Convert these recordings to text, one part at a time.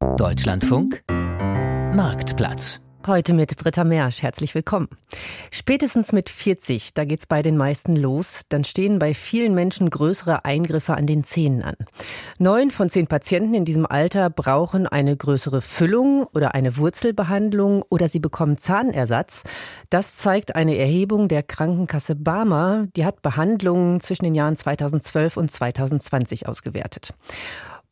Deutschlandfunk Marktplatz. Heute mit Britta Mersch. Herzlich willkommen. Spätestens mit 40, da geht's bei den meisten los, dann stehen bei vielen Menschen größere Eingriffe an den Zähnen an. Neun von zehn Patienten in diesem Alter brauchen eine größere Füllung oder eine Wurzelbehandlung oder sie bekommen Zahnersatz. Das zeigt eine Erhebung der Krankenkasse Barmer. Die hat Behandlungen zwischen den Jahren 2012 und 2020 ausgewertet.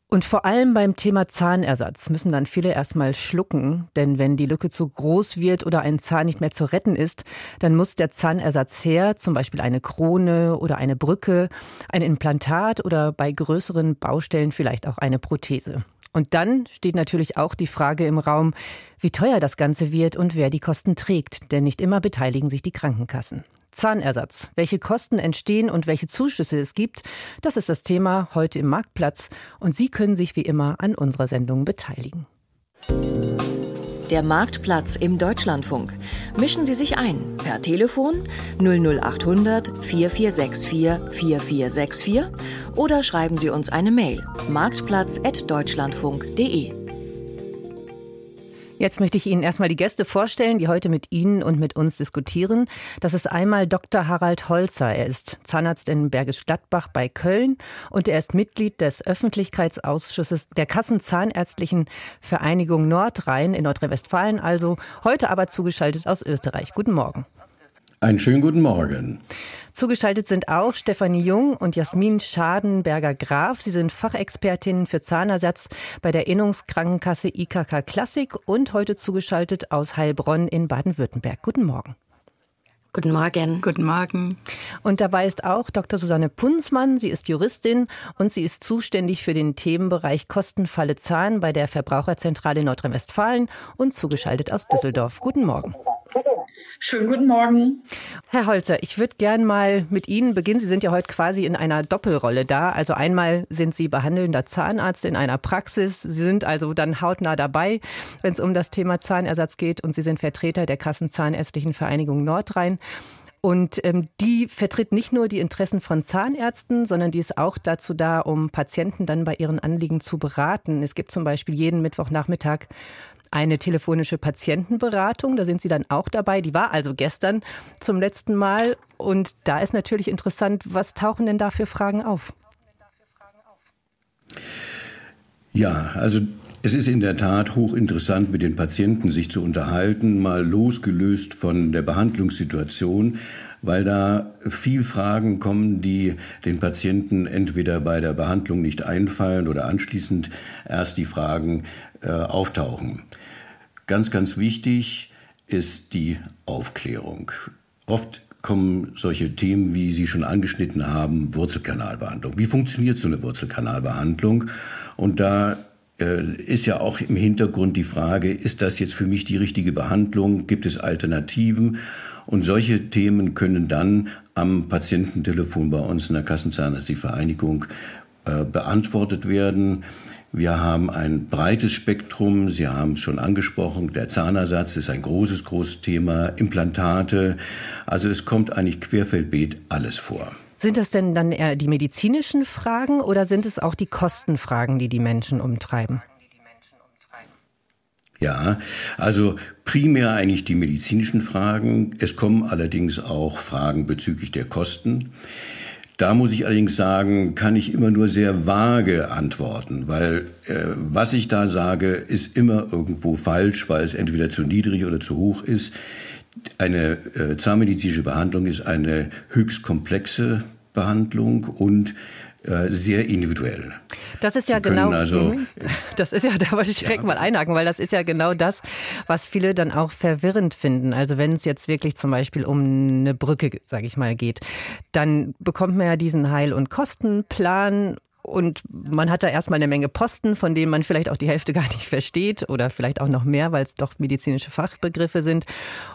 Und vor allem beim Thema Zahnersatz müssen dann viele erstmal schlucken, denn wenn die Lücke zu groß wird oder ein Zahn nicht mehr zu retten ist, dann muss der Zahnersatz her, zum Beispiel eine Krone oder eine Brücke, ein Implantat oder bei größeren Baustellen vielleicht auch eine Prothese. Und dann steht natürlich auch die Frage im Raum, wie teuer das Ganze wird und wer die Kosten trägt, denn nicht immer beteiligen sich die Krankenkassen. Zahnersatz. Welche Kosten entstehen und welche Zuschüsse es gibt, das ist das Thema heute im Marktplatz. Und Sie können sich wie immer an unserer Sendung beteiligen. Der Marktplatz im Deutschlandfunk. Mischen Sie sich ein per Telefon 00800 4464 4464 oder schreiben Sie uns eine Mail marktplatz.deutschlandfunk.de. Jetzt möchte ich Ihnen erstmal die Gäste vorstellen, die heute mit Ihnen und mit uns diskutieren. Das ist einmal Dr. Harald Holzer. Er ist Zahnarzt in Bergisch Gladbach bei Köln und er ist Mitglied des Öffentlichkeitsausschusses der Kassenzahnärztlichen Vereinigung Nordrhein in Nordrhein-Westfalen, also heute aber zugeschaltet aus Österreich. Guten Morgen. Einen schönen guten Morgen. Zugeschaltet sind auch Stefanie Jung und Jasmin Schadenberger-Graf. Sie sind Fachexpertinnen für Zahnersatz bei der Innungskrankenkasse IKK Klassik und heute zugeschaltet aus Heilbronn in Baden-Württemberg. Guten Morgen. Guten Morgen. Guten Morgen. Und dabei ist auch Dr. Susanne Punzmann. Sie ist Juristin und sie ist zuständig für den Themenbereich Kostenfalle Zahn bei der Verbraucherzentrale Nordrhein-Westfalen und zugeschaltet aus Düsseldorf. Guten Morgen. Schönen guten Morgen. Herr Holzer, ich würde gern mal mit Ihnen beginnen. Sie sind ja heute quasi in einer Doppelrolle da. Also einmal sind Sie behandelnder Zahnarzt in einer Praxis. Sie sind also dann hautnah dabei, wenn es um das Thema Zahnersatz geht. Und Sie sind Vertreter der Kassenzahnärztlichen Vereinigung Nordrhein. Und ähm, die vertritt nicht nur die Interessen von Zahnärzten, sondern die ist auch dazu da, um Patienten dann bei ihren Anliegen zu beraten. Es gibt zum Beispiel jeden Mittwochnachmittag eine telefonische Patientenberatung. Da sind Sie dann auch dabei. Die war also gestern zum letzten Mal. Und da ist natürlich interessant, was tauchen denn da für Fragen auf? Ja, also es ist in der Tat hochinteressant, mit den Patienten sich zu unterhalten, mal losgelöst von der Behandlungssituation, weil da viel Fragen kommen, die den Patienten entweder bei der Behandlung nicht einfallen oder anschließend erst die Fragen äh, auftauchen. Ganz, ganz wichtig ist die Aufklärung. Oft kommen solche Themen, wie Sie schon angeschnitten haben, Wurzelkanalbehandlung. Wie funktioniert so eine Wurzelkanalbehandlung? Und da äh, ist ja auch im Hintergrund die Frage, ist das jetzt für mich die richtige Behandlung? Gibt es Alternativen? Und solche Themen können dann am Patiententelefon bei uns in der Kassenzahnärztlichen Vereinigung äh, beantwortet werden. Wir haben ein breites Spektrum. Sie haben es schon angesprochen. Der Zahnersatz ist ein großes, großes Thema. Implantate. Also es kommt eigentlich querfeldbeet alles vor. Sind das denn dann eher die medizinischen Fragen oder sind es auch die Kostenfragen, die die Menschen umtreiben? Ja, also primär eigentlich die medizinischen Fragen. Es kommen allerdings auch Fragen bezüglich der Kosten. Da muss ich allerdings sagen, kann ich immer nur sehr vage antworten, weil äh, was ich da sage, ist immer irgendwo falsch, weil es entweder zu niedrig oder zu hoch ist. Eine äh, zahnmedizinische Behandlung ist eine höchst komplexe Behandlung und sehr individuell. Das ist ja genau, also, mhm. das ist ja, da wollte ich direkt ja. mal einhaken, weil das ist ja genau das, was viele dann auch verwirrend finden. Also wenn es jetzt wirklich zum Beispiel um eine Brücke, sage ich mal, geht, dann bekommt man ja diesen Heil- und Kostenplan und man hat da erstmal eine Menge Posten, von denen man vielleicht auch die Hälfte gar nicht versteht oder vielleicht auch noch mehr, weil es doch medizinische Fachbegriffe sind.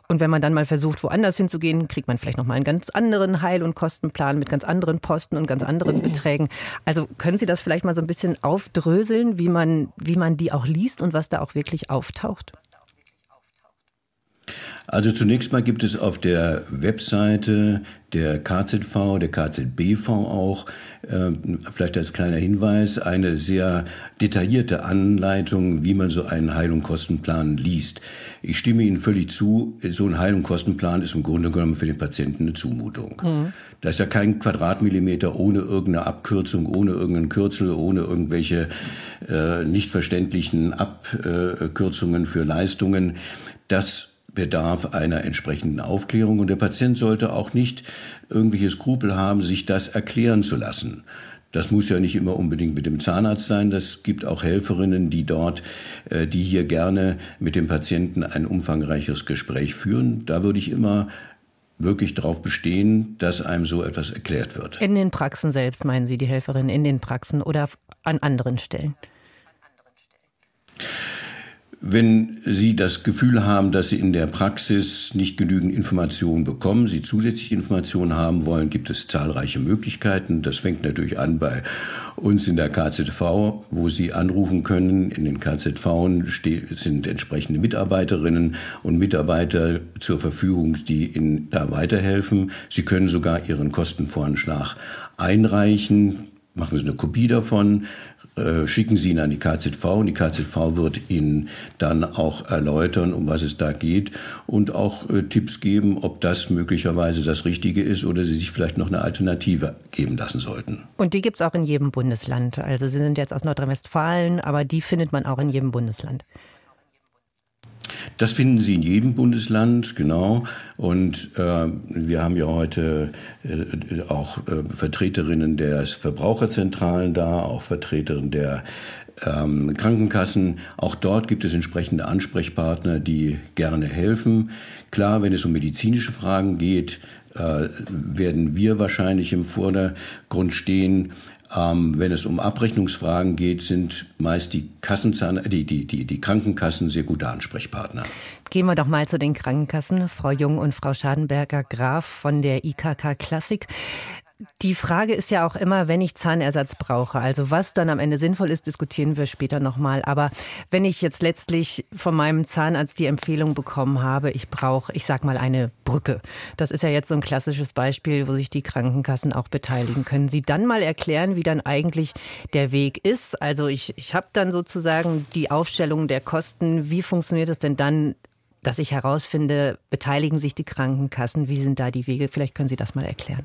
Und wenn man dann mal versucht, woanders hinzugehen, kriegt man vielleicht nochmal einen ganz anderen Heil- und Kostenplan mit ganz anderen Posten und ganz anderen Beträgen. Also können Sie das vielleicht mal so ein bisschen aufdröseln, wie man, wie man die auch liest und was da auch wirklich auftaucht? Also zunächst mal gibt es auf der Webseite der KZV, der KZBV auch, äh, vielleicht als kleiner Hinweis, eine sehr detaillierte Anleitung, wie man so einen Heil- und Kostenplan liest. Ich stimme Ihnen völlig zu, so ein Heil- und Kostenplan ist im Grunde genommen für den Patienten eine Zumutung. Mhm. Da ist ja kein Quadratmillimeter ohne irgendeine Abkürzung, ohne irgendeinen Kürzel, ohne irgendwelche äh, nicht verständlichen Abkürzungen für Leistungen. Das bedarf einer entsprechenden Aufklärung und der Patient sollte auch nicht irgendwelche Skrupel haben, sich das erklären zu lassen. Das muss ja nicht immer unbedingt mit dem Zahnarzt sein. Das gibt auch Helferinnen, die dort, äh, die hier gerne mit dem Patienten ein umfangreiches Gespräch führen. Da würde ich immer wirklich darauf bestehen, dass einem so etwas erklärt wird. In den Praxen selbst meinen Sie die Helferinnen in den Praxen oder an anderen Stellen? Wenn Sie das Gefühl haben, dass Sie in der Praxis nicht genügend Informationen bekommen, Sie zusätzliche Informationen haben wollen, gibt es zahlreiche Möglichkeiten. Das fängt natürlich an bei uns in der KZV, wo Sie anrufen können. In den KZV sind entsprechende Mitarbeiterinnen und Mitarbeiter zur Verfügung, die Ihnen da weiterhelfen. Sie können sogar Ihren Kostenvoranschlag einreichen. Machen Sie eine Kopie davon, äh, schicken Sie ihn an die KZV und die KZV wird Ihnen dann auch erläutern, um was es da geht und auch äh, Tipps geben, ob das möglicherweise das Richtige ist oder Sie sich vielleicht noch eine Alternative geben lassen sollten. Und die gibt es auch in jedem Bundesland. Also Sie sind jetzt aus Nordrhein-Westfalen, aber die findet man auch in jedem Bundesland. Das finden Sie in jedem Bundesland, genau. Und äh, wir haben ja heute äh, auch äh, Vertreterinnen der Verbraucherzentralen da, auch Vertreterinnen der ähm, Krankenkassen. Auch dort gibt es entsprechende Ansprechpartner, die gerne helfen. Klar, wenn es um medizinische Fragen geht, äh, werden wir wahrscheinlich im Vordergrund stehen. Ähm, wenn es um Abrechnungsfragen geht, sind meist die, Kassenzahn, die, die, die, die Krankenkassen sehr gute Ansprechpartner. Gehen wir doch mal zu den Krankenkassen. Frau Jung und Frau Schadenberger-Graf von der IKK Klassik. Die Frage ist ja auch immer, wenn ich Zahnersatz brauche, also was dann am Ende sinnvoll ist, diskutieren wir später nochmal. Aber wenn ich jetzt letztlich von meinem Zahnarzt die Empfehlung bekommen habe, ich brauche, ich sag mal, eine Brücke. Das ist ja jetzt so ein klassisches Beispiel, wo sich die Krankenkassen auch beteiligen. Können Sie dann mal erklären, wie dann eigentlich der Weg ist? Also ich, ich habe dann sozusagen die Aufstellung der Kosten. Wie funktioniert es denn dann dass ich herausfinde, beteiligen sich die Krankenkassen? Wie sind da die Wege? Vielleicht können Sie das mal erklären.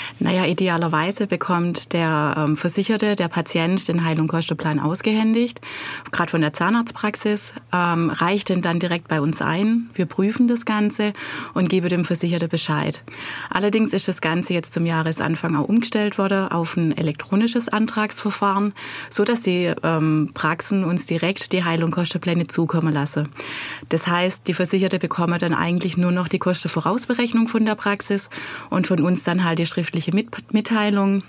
Naja, idealerweise bekommt der ähm, Versicherte, der Patient den Heil- und Kostenplan ausgehändigt, gerade von der Zahnarztpraxis, ähm, reicht den dann direkt bei uns ein. Wir prüfen das Ganze und geben dem Versicherte Bescheid. Allerdings ist das Ganze jetzt zum Jahresanfang auch umgestellt worden auf ein elektronisches Antragsverfahren, so dass die ähm, Praxen uns direkt die Heil- und Kostenpläne zukommen lassen. Das heißt, die Versicherte bekommen dann eigentlich nur noch die Kostenvorausberechnung von der Praxis und von uns dann halt die schriftliche Mitteilung,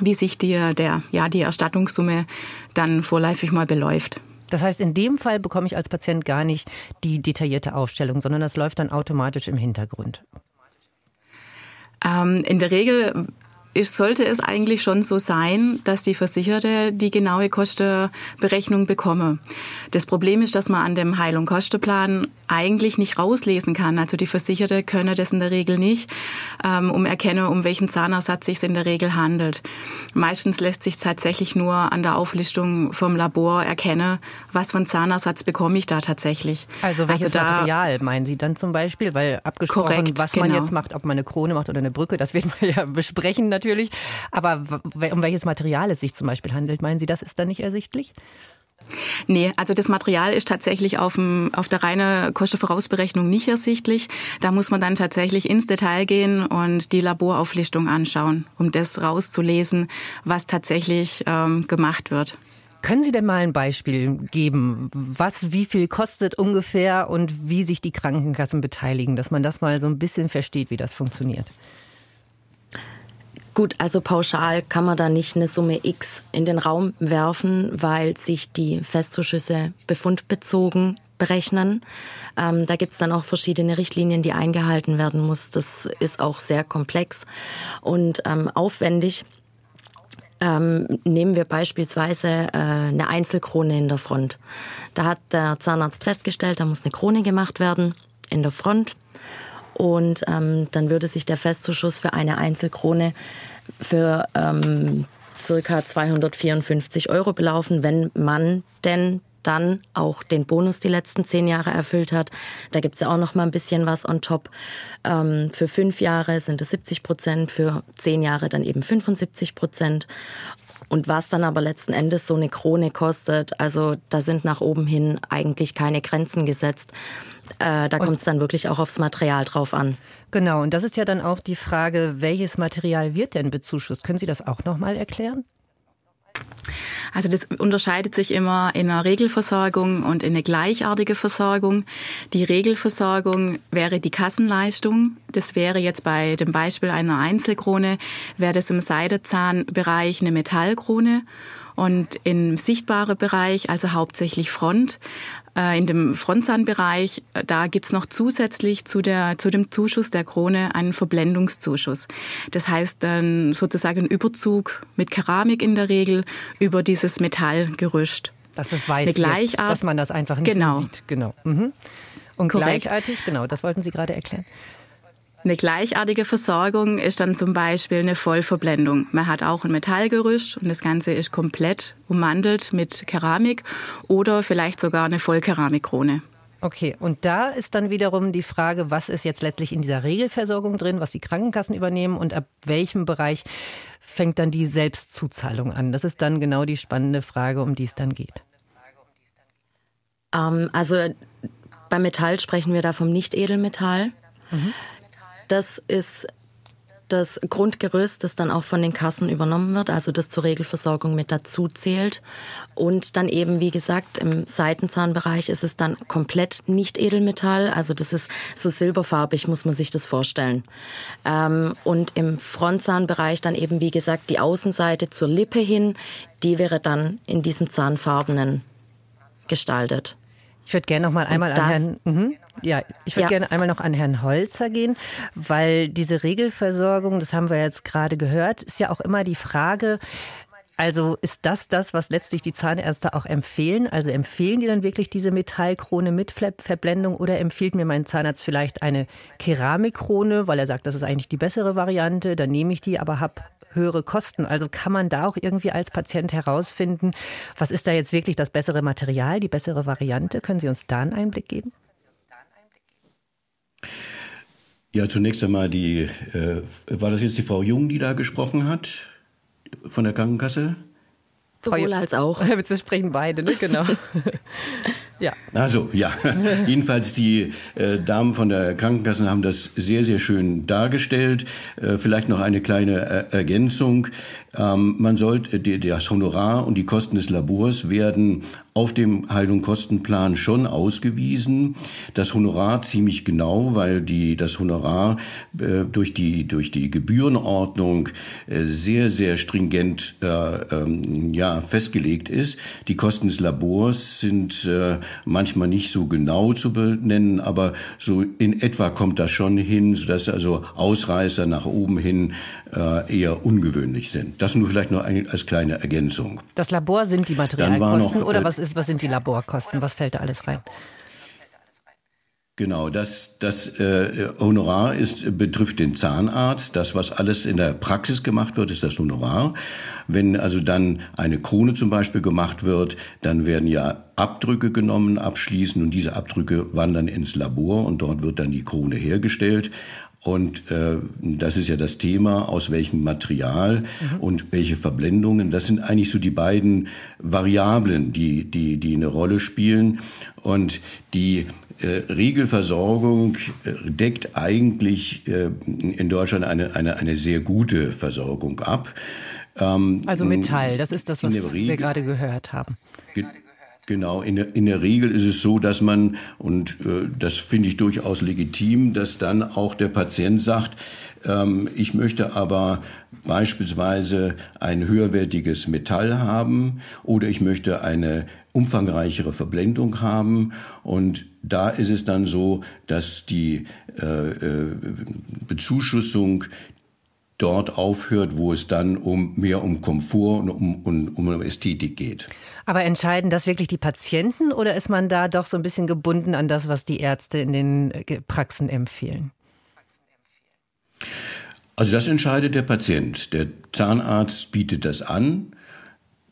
wie sich die, der, ja, die Erstattungssumme dann vorläufig mal beläuft. Das heißt, in dem Fall bekomme ich als Patient gar nicht die detaillierte Aufstellung, sondern das läuft dann automatisch im Hintergrund. Ähm, in der Regel ist, sollte es eigentlich schon so sein, dass die Versicherte die genaue Kostenberechnung bekomme. Das Problem ist, dass man an dem Heil- und Kostenplan eigentlich nicht rauslesen kann. Also die Versicherte könne das in der Regel nicht, ähm, um erkennen, um welchen Zahnersatz sich in der Regel handelt. Meistens lässt sich tatsächlich nur an der Auflistung vom Labor erkennen, was für einen Zahnersatz bekomme ich da tatsächlich. Also welches also Material meinen Sie dann zum Beispiel? Weil abgesprochen, korrekt, was man genau. jetzt macht, ob man eine Krone macht oder eine Brücke, das werden wir ja besprechen natürlich. Aber um welches Material es sich zum Beispiel handelt, meinen Sie, das ist dann nicht ersichtlich? Nee, also das Material ist tatsächlich auf, dem, auf der reinen Kostenvorausberechnung nicht ersichtlich. Da muss man dann tatsächlich ins Detail gehen und die Laborauflistung anschauen, um das rauszulesen, was tatsächlich ähm, gemacht wird. Können Sie denn mal ein Beispiel geben, was wie viel kostet ungefähr und wie sich die Krankenkassen beteiligen, dass man das mal so ein bisschen versteht, wie das funktioniert? Gut, also pauschal kann man da nicht eine Summe X in den Raum werfen, weil sich die Festzuschüsse befundbezogen berechnen. Ähm, da gibt's dann auch verschiedene Richtlinien, die eingehalten werden muss. Das ist auch sehr komplex und ähm, aufwendig. Ähm, nehmen wir beispielsweise äh, eine Einzelkrone in der Front. Da hat der Zahnarzt festgestellt, da muss eine Krone gemacht werden in der Front. Und ähm, dann würde sich der Festzuschuss für eine Einzelkrone für ähm, circa 254 Euro belaufen, wenn man denn dann auch den Bonus die letzten zehn Jahre erfüllt hat. Da gibt es ja auch noch mal ein bisschen was on top. Ähm, für fünf Jahre sind es 70 Prozent, für zehn Jahre dann eben 75 Prozent. Und was dann aber letzten Endes so eine Krone kostet, also da sind nach oben hin eigentlich keine Grenzen gesetzt. Äh, da kommt es dann wirklich auch aufs Material drauf an. Genau, und das ist ja dann auch die Frage, welches Material wird denn bezuschusst? Können Sie das auch noch mal erklären? Also das unterscheidet sich immer in einer Regelversorgung und in eine gleichartige Versorgung. Die Regelversorgung wäre die Kassenleistung. Das wäre jetzt bei dem Beispiel einer Einzelkrone, wäre das im Seidezahnbereich eine Metallkrone. Und im sichtbaren Bereich, also hauptsächlich Front, in dem Frontzahnbereich, äh, da gibt's noch zusätzlich zu, der, zu dem Zuschuss der Krone einen Verblendungszuschuss. Das heißt dann sozusagen ein Überzug mit Keramik in der Regel über dieses Metallgerüst. Dass es weiß wird, dass man das einfach nicht genau. so sieht. Genau. Mhm. Und Korrekt. gleichartig, genau, das wollten Sie gerade erklären. Eine gleichartige Versorgung ist dann zum Beispiel eine Vollverblendung. Man hat auch ein Metallgerüst und das Ganze ist komplett ummantelt mit Keramik oder vielleicht sogar eine Vollkeramikkrone. Okay, und da ist dann wiederum die Frage, was ist jetzt letztlich in dieser Regelversorgung drin, was die Krankenkassen übernehmen und ab welchem Bereich fängt dann die Selbstzuzahlung an? Das ist dann genau die spannende Frage, um die es dann geht. Ähm, also beim Metall sprechen wir da vom Nicht-Edelmetall. Mhm. Das ist das Grundgerüst, das dann auch von den Kassen übernommen wird, also das zur Regelversorgung mit dazu zählt. Und dann eben, wie gesagt, im Seitenzahnbereich ist es dann komplett nicht Edelmetall, also das ist so silberfarbig, muss man sich das vorstellen. Ähm, und im Frontzahnbereich dann eben, wie gesagt, die Außenseite zur Lippe hin, die wäre dann in diesem zahnfarbenen gestaltet. Ich würde gerne noch mal einmal an Herrn, mh, ja, ich würde ja. gerne einmal noch an Herrn Holzer gehen, weil diese Regelversorgung, das haben wir jetzt gerade gehört, ist ja auch immer die Frage, also ist das das, was letztlich die Zahnärzte auch empfehlen? Also empfehlen die dann wirklich diese Metallkrone mit Verblendung oder empfiehlt mir mein Zahnarzt vielleicht eine Keramikkrone, weil er sagt, das ist eigentlich die bessere Variante, dann nehme ich die, aber habe höhere Kosten. Also kann man da auch irgendwie als Patient herausfinden, was ist da jetzt wirklich das bessere Material, die bessere Variante? Können Sie uns da einen Einblick geben? Ja, zunächst einmal die, äh, war das jetzt die Frau Jung, die da gesprochen hat von der Krankenkasse? Sowohl als auch. Wir sprechen beide, ne? Genau. Ja. Also, ja. Jedenfalls die äh, Damen von der Krankenkasse haben das sehr, sehr schön dargestellt. Äh, vielleicht noch eine kleine äh, Ergänzung. Ähm, man sollte, die, das Honorar und die Kosten des Labors werden auf dem Heil- und Kostenplan schon ausgewiesen. Das Honorar ziemlich genau, weil die, das Honorar äh, durch, die, durch die Gebührenordnung äh, sehr, sehr stringent äh, ähm, ja, festgelegt ist. Die Kosten des Labors sind äh, manchmal nicht so genau zu benennen, aber so in etwa kommt das schon hin, sodass also Ausreißer nach oben hin äh, eher ungewöhnlich sind. Das nur vielleicht nur als kleine Ergänzung. Das Labor sind die Materialkosten noch, oder äh, was, ist, was sind die Laborkosten? Was fällt da alles rein? Genau, das, das äh, Honorar ist, betrifft den Zahnarzt. Das, was alles in der Praxis gemacht wird, ist das Honorar. Wenn also dann eine Krone zum Beispiel gemacht wird, dann werden ja Abdrücke genommen abschließend und diese Abdrücke wandern ins Labor und dort wird dann die Krone hergestellt. Und äh, das ist ja das Thema, aus welchem Material mhm. und welche Verblendungen. Das sind eigentlich so die beiden Variablen, die, die, die eine Rolle spielen. Und die äh, Regelversorgung äh, deckt eigentlich äh, in Deutschland eine, eine, eine sehr gute Versorgung ab. Ähm, also Metall, das ist das, was wir gerade gehört haben. Genau, in der, in der Regel ist es so, dass man, und äh, das finde ich durchaus legitim, dass dann auch der Patient sagt, ähm, ich möchte aber beispielsweise ein höherwertiges Metall haben oder ich möchte eine umfangreichere Verblendung haben. Und da ist es dann so, dass die äh, äh, Bezuschussung dort aufhört, wo es dann um mehr um Komfort und um, um, um Ästhetik geht. Aber entscheiden das wirklich die Patienten oder ist man da doch so ein bisschen gebunden an das, was die Ärzte in den äh, Praxen empfehlen? Also das entscheidet der Patient. Der Zahnarzt bietet das an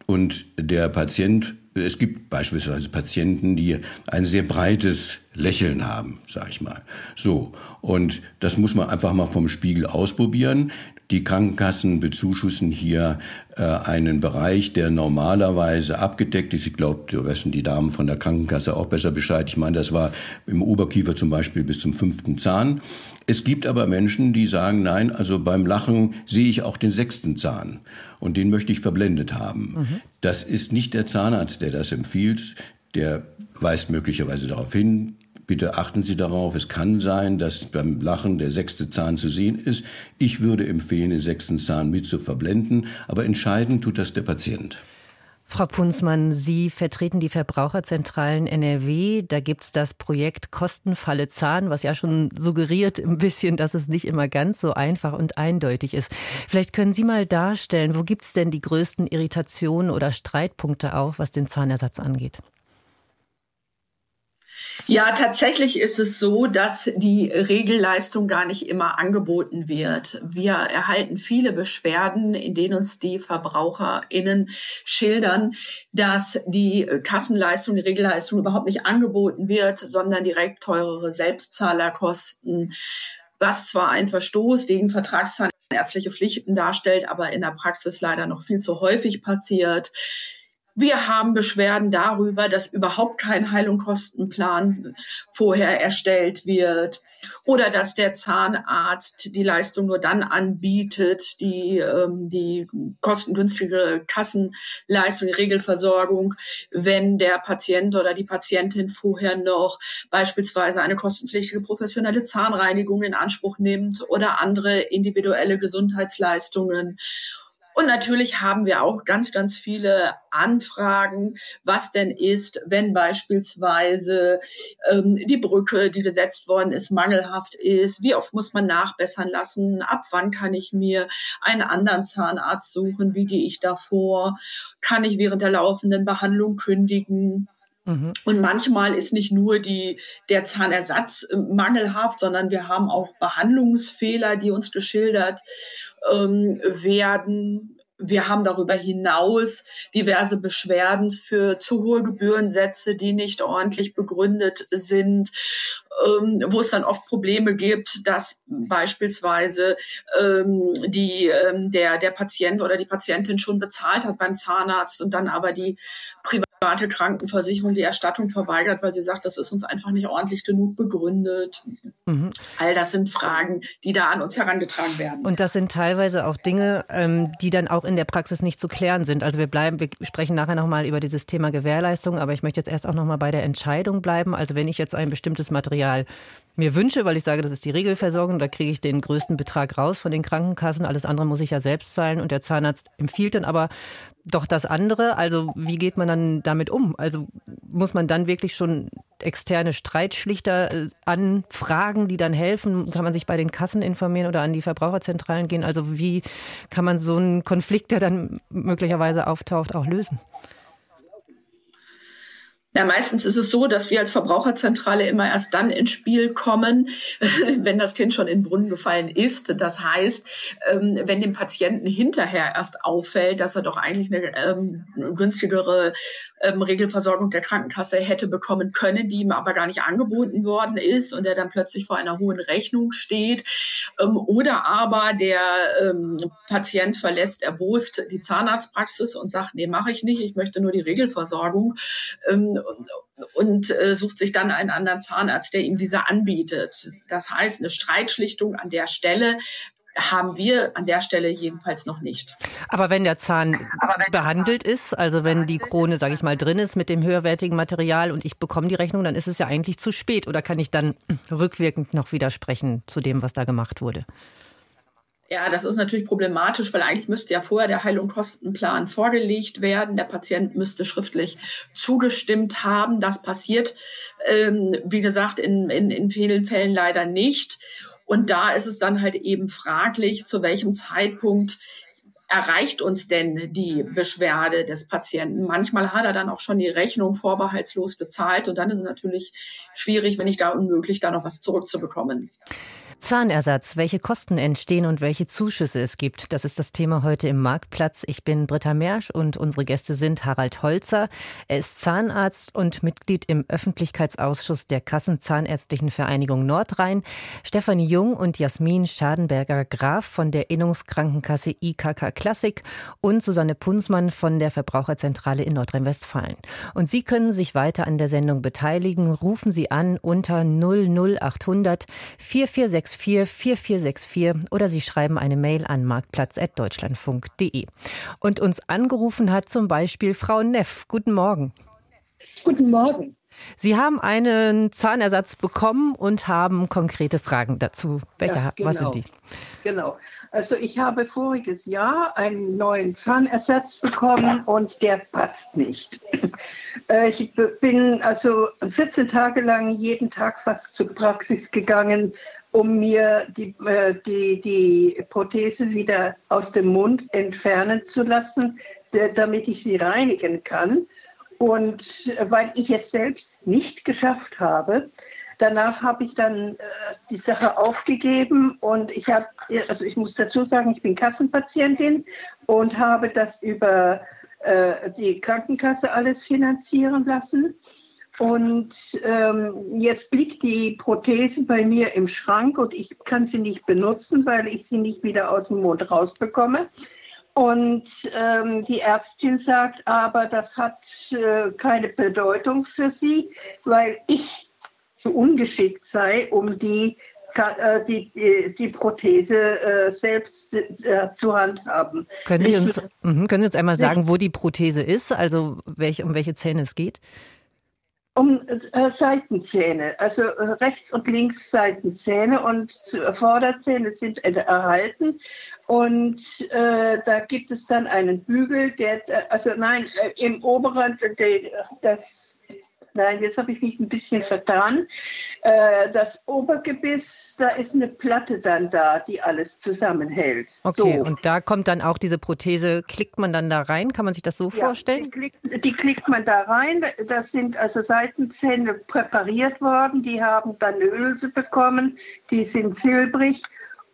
und der Patient, es gibt beispielsweise Patienten, die ein sehr breites Lächeln haben, sag ich mal. So. Und das muss man einfach mal vom Spiegel ausprobieren. Die Krankenkassen bezuschussen hier äh, einen Bereich, der normalerweise abgedeckt ist. Ich glaube, da wissen die Damen von der Krankenkasse auch besser Bescheid. Ich meine, das war im Oberkiefer zum Beispiel bis zum fünften Zahn. Es gibt aber Menschen, die sagen, nein, also beim Lachen sehe ich auch den sechsten Zahn und den möchte ich verblendet haben. Mhm. Das ist nicht der Zahnarzt, der das empfiehlt. Der weist möglicherweise darauf hin, Bitte achten Sie darauf, es kann sein, dass beim Lachen der sechste Zahn zu sehen ist. Ich würde empfehlen, den sechsten Zahn mit zu verblenden, aber entscheiden tut das der Patient. Frau Punzmann, Sie vertreten die Verbraucherzentralen NRW. Da gibt es das Projekt Kostenfalle Zahn, was ja schon suggeriert ein bisschen, dass es nicht immer ganz so einfach und eindeutig ist. Vielleicht können Sie mal darstellen, wo gibt es denn die größten Irritationen oder Streitpunkte auch, was den Zahnersatz angeht? Ja, tatsächlich ist es so, dass die Regelleistung gar nicht immer angeboten wird. Wir erhalten viele Beschwerden, in denen uns die VerbraucherInnen schildern, dass die Kassenleistung, die Regelleistung überhaupt nicht angeboten wird, sondern direkt teurere Selbstzahlerkosten, was zwar ein Verstoß gegen vertragszahnärztliche Pflichten darstellt, aber in der Praxis leider noch viel zu häufig passiert. Wir haben Beschwerden darüber, dass überhaupt kein Heil- und Kostenplan vorher erstellt wird oder dass der Zahnarzt die Leistung nur dann anbietet, die, ähm, die kostengünstige Kassenleistung, die Regelversorgung, wenn der Patient oder die Patientin vorher noch beispielsweise eine kostenpflichtige professionelle Zahnreinigung in Anspruch nimmt oder andere individuelle Gesundheitsleistungen. Und natürlich haben wir auch ganz, ganz viele Anfragen, was denn ist, wenn beispielsweise ähm, die Brücke, die gesetzt worden ist, mangelhaft ist. Wie oft muss man nachbessern lassen? Ab wann kann ich mir einen anderen Zahnarzt suchen? Wie gehe ich davor? Kann ich während der laufenden Behandlung kündigen? Mhm. Und manchmal ist nicht nur die, der Zahnersatz äh, mangelhaft, sondern wir haben auch Behandlungsfehler, die uns geschildert ähm, werden. Wir haben darüber hinaus diverse Beschwerden für zu hohe Gebührensätze, die nicht ordentlich begründet sind, ähm, wo es dann oft Probleme gibt, dass beispielsweise ähm, die, ähm, der, der Patient oder die Patientin schon bezahlt hat beim Zahnarzt und dann aber die private Krankenversicherung die Erstattung verweigert, weil sie sagt, das ist uns einfach nicht ordentlich genug begründet. Mhm. All das sind Fragen, die da an uns herangetragen werden. Und das sind teilweise auch Dinge, ähm, die dann auch in der Praxis nicht zu klären sind. Also wir bleiben, wir sprechen nachher nochmal über dieses Thema Gewährleistung, aber ich möchte jetzt erst auch nochmal bei der Entscheidung bleiben. Also wenn ich jetzt ein bestimmtes Material mir wünsche, weil ich sage, das ist die Regelversorgung, da kriege ich den größten Betrag raus von den Krankenkassen. Alles andere muss ich ja selbst zahlen und der Zahnarzt empfiehlt dann aber doch das andere. Also wie geht man dann damit um? Also muss man dann wirklich schon externe Streitschlichter äh, anfragen, die dann helfen? Kann man sich bei den Kassen informieren oder an die Verbraucherzentralen gehen? Also wie kann man so einen Konflikt, der dann möglicherweise auftaucht, auch lösen? Ja, meistens ist es so, dass wir als Verbraucherzentrale immer erst dann ins Spiel kommen, wenn das Kind schon in den Brunnen gefallen ist. Das heißt, ähm, wenn dem Patienten hinterher erst auffällt, dass er doch eigentlich eine ähm, günstigere ähm, Regelversorgung der Krankenkasse hätte bekommen können, die ihm aber gar nicht angeboten worden ist und er dann plötzlich vor einer hohen Rechnung steht. Oder aber der Patient verlässt erbost die Zahnarztpraxis und sagt, nee, mache ich nicht, ich möchte nur die Regelversorgung und, und äh, sucht sich dann einen anderen Zahnarzt, der ihm diese anbietet. Das heißt, eine Streitschlichtung an der Stelle haben wir an der Stelle jedenfalls noch nicht. Aber wenn der Zahn wenn behandelt ist, also wenn die Krone, sage ich mal, drin ist mit dem höherwertigen Material und ich bekomme die Rechnung, dann ist es ja eigentlich zu spät. Oder kann ich dann rückwirkend noch widersprechen zu dem, was da gemacht wurde? Ja, das ist natürlich problematisch, weil eigentlich müsste ja vorher der Heil- und Kostenplan vorgelegt werden. Der Patient müsste schriftlich zugestimmt haben. Das passiert, ähm, wie gesagt, in, in, in vielen Fällen leider nicht. Und da ist es dann halt eben fraglich, zu welchem Zeitpunkt erreicht uns denn die Beschwerde des Patienten? Manchmal hat er dann auch schon die Rechnung vorbehaltslos bezahlt und dann ist es natürlich schwierig, wenn ich da unmöglich, da noch was zurückzubekommen. Zahnersatz, welche Kosten entstehen und welche Zuschüsse es gibt, das ist das Thema heute im Marktplatz. Ich bin Britta Mersch und unsere Gäste sind Harald Holzer. Er ist Zahnarzt und Mitglied im Öffentlichkeitsausschuss der Kassenzahnärztlichen Vereinigung Nordrhein. Stefanie Jung und Jasmin Schadenberger Graf von der Innungskrankenkasse IKK Klassik und Susanne Punzmann von der Verbraucherzentrale in Nordrhein-Westfalen. Und Sie können sich weiter an der Sendung beteiligen. Rufen Sie an unter 00800 4464 4464 oder Sie schreiben eine Mail an marktplatz.deutschlandfunk.de. Und uns angerufen hat zum Beispiel Frau Neff. Guten Morgen. Guten Morgen. Sie haben einen Zahnersatz bekommen und haben konkrete Fragen dazu. Welche, ja, genau. was sind die? Genau. Also ich habe voriges Jahr einen neuen Zahnersatz bekommen und der passt nicht. Äh, ich bin also 14 Tage lang jeden Tag fast zur Praxis gegangen, um mir die, äh, die, die Prothese wieder aus dem Mund entfernen zu lassen, damit ich sie reinigen kann. Und weil ich es selbst nicht geschafft habe, danach habe ich dann äh, die Sache aufgegeben und ich habe, also ich muss dazu sagen, ich bin Kassenpatientin und habe das über äh, die Krankenkasse alles finanzieren lassen. Und ähm, jetzt liegt die Prothese bei mir im Schrank und ich kann sie nicht benutzen, weil ich sie nicht wieder aus dem Mund rausbekomme. Und ähm, die Ärztin sagt aber, das hat äh, keine Bedeutung für sie, weil ich zu ungeschickt sei, um die, äh, die, die, die, Prothese äh, selbst äh, zu handhaben. Können Sie, uns, mh, können Sie uns einmal sagen, wo die Prothese ist, also welch, um welche Zähne es geht? Um äh, Seitenzähne, also äh, rechts und links Seitenzähne und Vorderzähne sind erhalten. Und äh, da gibt es dann einen Bügel, der, also nein, äh, im oberen, das Nein, jetzt habe ich mich ein bisschen vertan. Äh, das Obergebiss, da ist eine Platte dann da, die alles zusammenhält. Okay, so. und da kommt dann auch diese Prothese, klickt man dann da rein? Kann man sich das so ja, vorstellen? Die klickt, die klickt, man da rein. Das sind also Seitenzähne präpariert worden. Die haben dann eine Hülse bekommen. Die sind silbrig.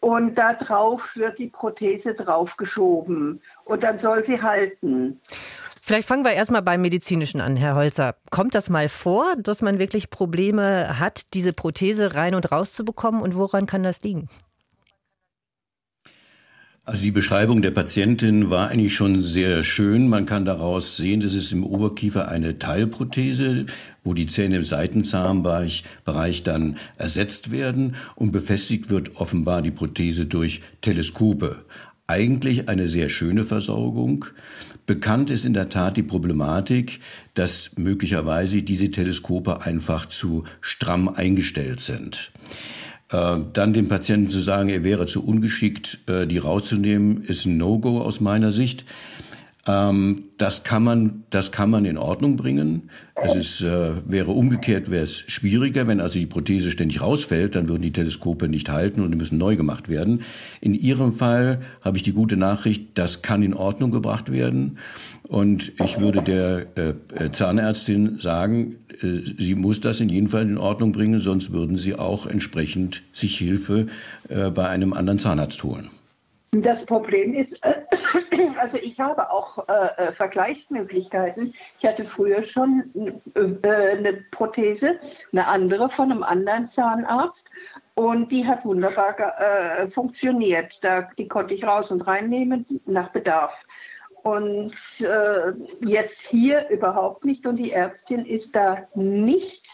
Und da drauf wird die Prothese draufgeschoben. Und dann soll sie halten. Vielleicht fangen wir erstmal beim Medizinischen an, Herr Holzer. Kommt das mal vor, dass man wirklich Probleme hat, diese Prothese rein und raus zu bekommen? Und woran kann das liegen? Also die Beschreibung der Patientin war eigentlich schon sehr schön. Man kann daraus sehen, dass es im Oberkiefer eine Teilprothese, wo die Zähne im Seitenzahnbereich Bereich dann ersetzt werden und befestigt wird offenbar die Prothese durch Teleskope. Eigentlich eine sehr schöne Versorgung. Bekannt ist in der Tat die Problematik, dass möglicherweise diese Teleskope einfach zu stramm eingestellt sind. Äh, dann dem Patienten zu sagen, er wäre zu ungeschickt, äh, die rauszunehmen, ist ein No-Go aus meiner Sicht. Ähm, das kann man, das kann man in Ordnung bringen. Es ist, äh, wäre umgekehrt, wäre es schwieriger, wenn also die Prothese ständig rausfällt, dann würden die Teleskope nicht halten und die müssen neu gemacht werden. In Ihrem Fall habe ich die gute Nachricht, das kann in Ordnung gebracht werden. Und ich würde der äh, Zahnärztin sagen, äh, sie muss das in jedem Fall in Ordnung bringen, sonst würden sie auch entsprechend sich Hilfe äh, bei einem anderen Zahnarzt holen. Das Problem ist, äh, also ich habe auch äh, äh, Vergleichsmöglichkeiten. Ich hatte früher schon äh, eine Prothese, eine andere von einem anderen Zahnarzt und die hat wunderbar äh, funktioniert. Da, die konnte ich raus und reinnehmen nach Bedarf. Und äh, jetzt hier überhaupt nicht und die Ärztin ist da nicht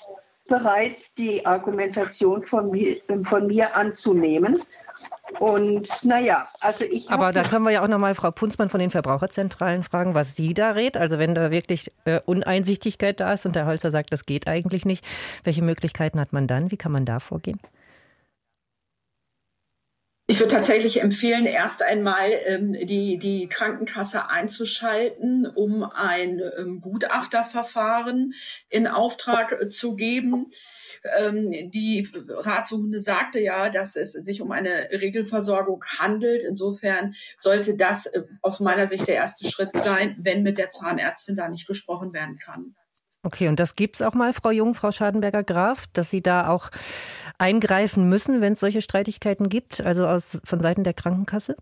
bereit, die Argumentation von mir, von mir anzunehmen. Und naja, also ich. Aber da können wir ja auch nochmal Frau Punzmann von den Verbraucherzentralen fragen, was sie da rät. Also wenn da wirklich äh, Uneinsichtigkeit da ist und der Holzer sagt, das geht eigentlich nicht, welche Möglichkeiten hat man dann? Wie kann man da vorgehen? Ich würde tatsächlich empfehlen, erst einmal ähm, die, die Krankenkasse einzuschalten, um ein ähm, Gutachterverfahren in Auftrag äh, zu geben. Ähm, die Ratsuchende sagte ja, dass es sich um eine Regelversorgung handelt. Insofern sollte das äh, aus meiner Sicht der erste Schritt sein, wenn mit der Zahnärztin da nicht gesprochen werden kann. Okay, und das gibt es auch mal, Frau Jung, Frau Schadenberger-Graf, dass Sie da auch eingreifen müssen, wenn es solche Streitigkeiten gibt, also aus, von Seiten der Krankenkasse?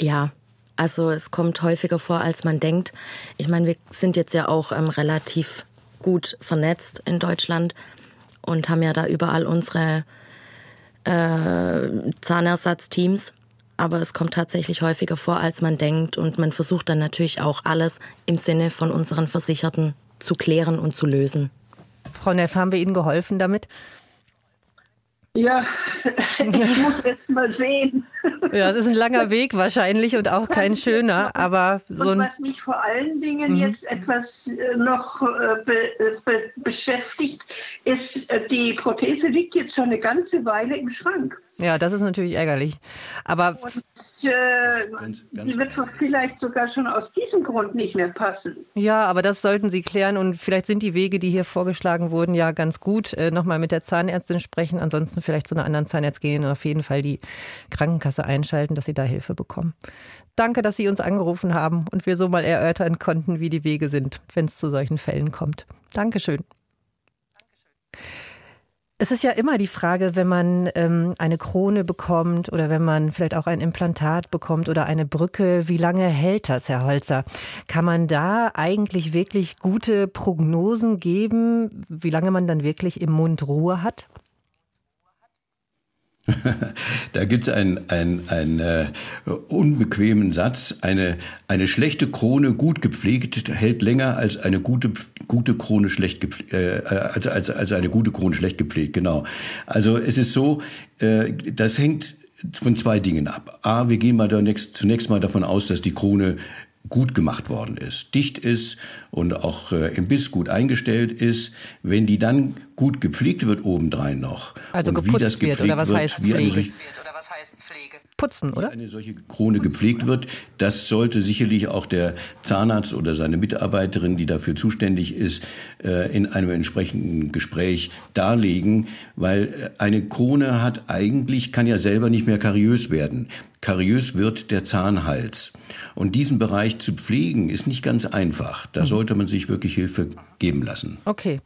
Ja, also es kommt häufiger vor, als man denkt. Ich meine, wir sind jetzt ja auch ähm, relativ gut vernetzt in Deutschland und haben ja da überall unsere äh, Zahnersatzteams. Aber es kommt tatsächlich häufiger vor, als man denkt. Und man versucht dann natürlich auch alles im Sinne von unseren Versicherten zu klären und zu lösen. Frau Neff, haben wir Ihnen geholfen damit? Ja, ich muss es mal sehen. Ja, es ist ein langer Weg wahrscheinlich und auch kein schöner, aber so und was mich vor allen Dingen mhm. jetzt etwas äh, noch äh, be, be, beschäftigt, ist, äh, die Prothese liegt jetzt schon eine ganze Weile im Schrank. Ja, das ist natürlich ärgerlich. Aber und, äh, ganz, ganz die wird vielleicht sogar schon aus diesem Grund nicht mehr passen. Ja, aber das sollten Sie klären und vielleicht sind die Wege, die hier vorgeschlagen wurden, ja ganz gut. Äh, Nochmal mit der Zahnärztin sprechen, ansonsten vielleicht zu einer anderen Zahnärzt gehen und auf jeden Fall die Krankenkasse einschalten, dass Sie da Hilfe bekommen. Danke, dass Sie uns angerufen haben und wir so mal erörtern konnten, wie die Wege sind, wenn es zu solchen Fällen kommt. Dankeschön. Dankeschön. Es ist ja immer die Frage, wenn man ähm, eine Krone bekommt oder wenn man vielleicht auch ein Implantat bekommt oder eine Brücke, wie lange hält das, Herr Holzer? Kann man da eigentlich wirklich gute Prognosen geben, wie lange man dann wirklich im Mund Ruhe hat? da gibt es einen, einen, einen äh, unbequemen Satz. Eine, eine schlechte Krone gut gepflegt hält länger als eine gute, gute Krone schlecht gepflegt, äh, als, als, als eine gute Krone schlecht gepflegt, genau. Also es ist so, äh, das hängt von zwei Dingen ab. A, wir gehen mal zunächst mal davon aus, dass die Krone gut gemacht worden ist, dicht ist und auch äh, im Biss gut eingestellt ist, wenn die dann gut gepflegt wird obendrein noch. Also und wie das gepflegt wird, oder was heißt Pflege? putzen, oder? Wie eine solche Krone gepflegt wird, das sollte sicherlich auch der Zahnarzt oder seine Mitarbeiterin, die dafür zuständig ist, äh, in einem entsprechenden Gespräch darlegen, weil äh, eine Krone hat eigentlich, kann ja selber nicht mehr kariös werden. Kariös wird der Zahnhals. Und diesen Bereich zu pflegen, ist nicht ganz einfach. Da mhm. sollte man sich wirklich Hilfe geben lassen. Okay.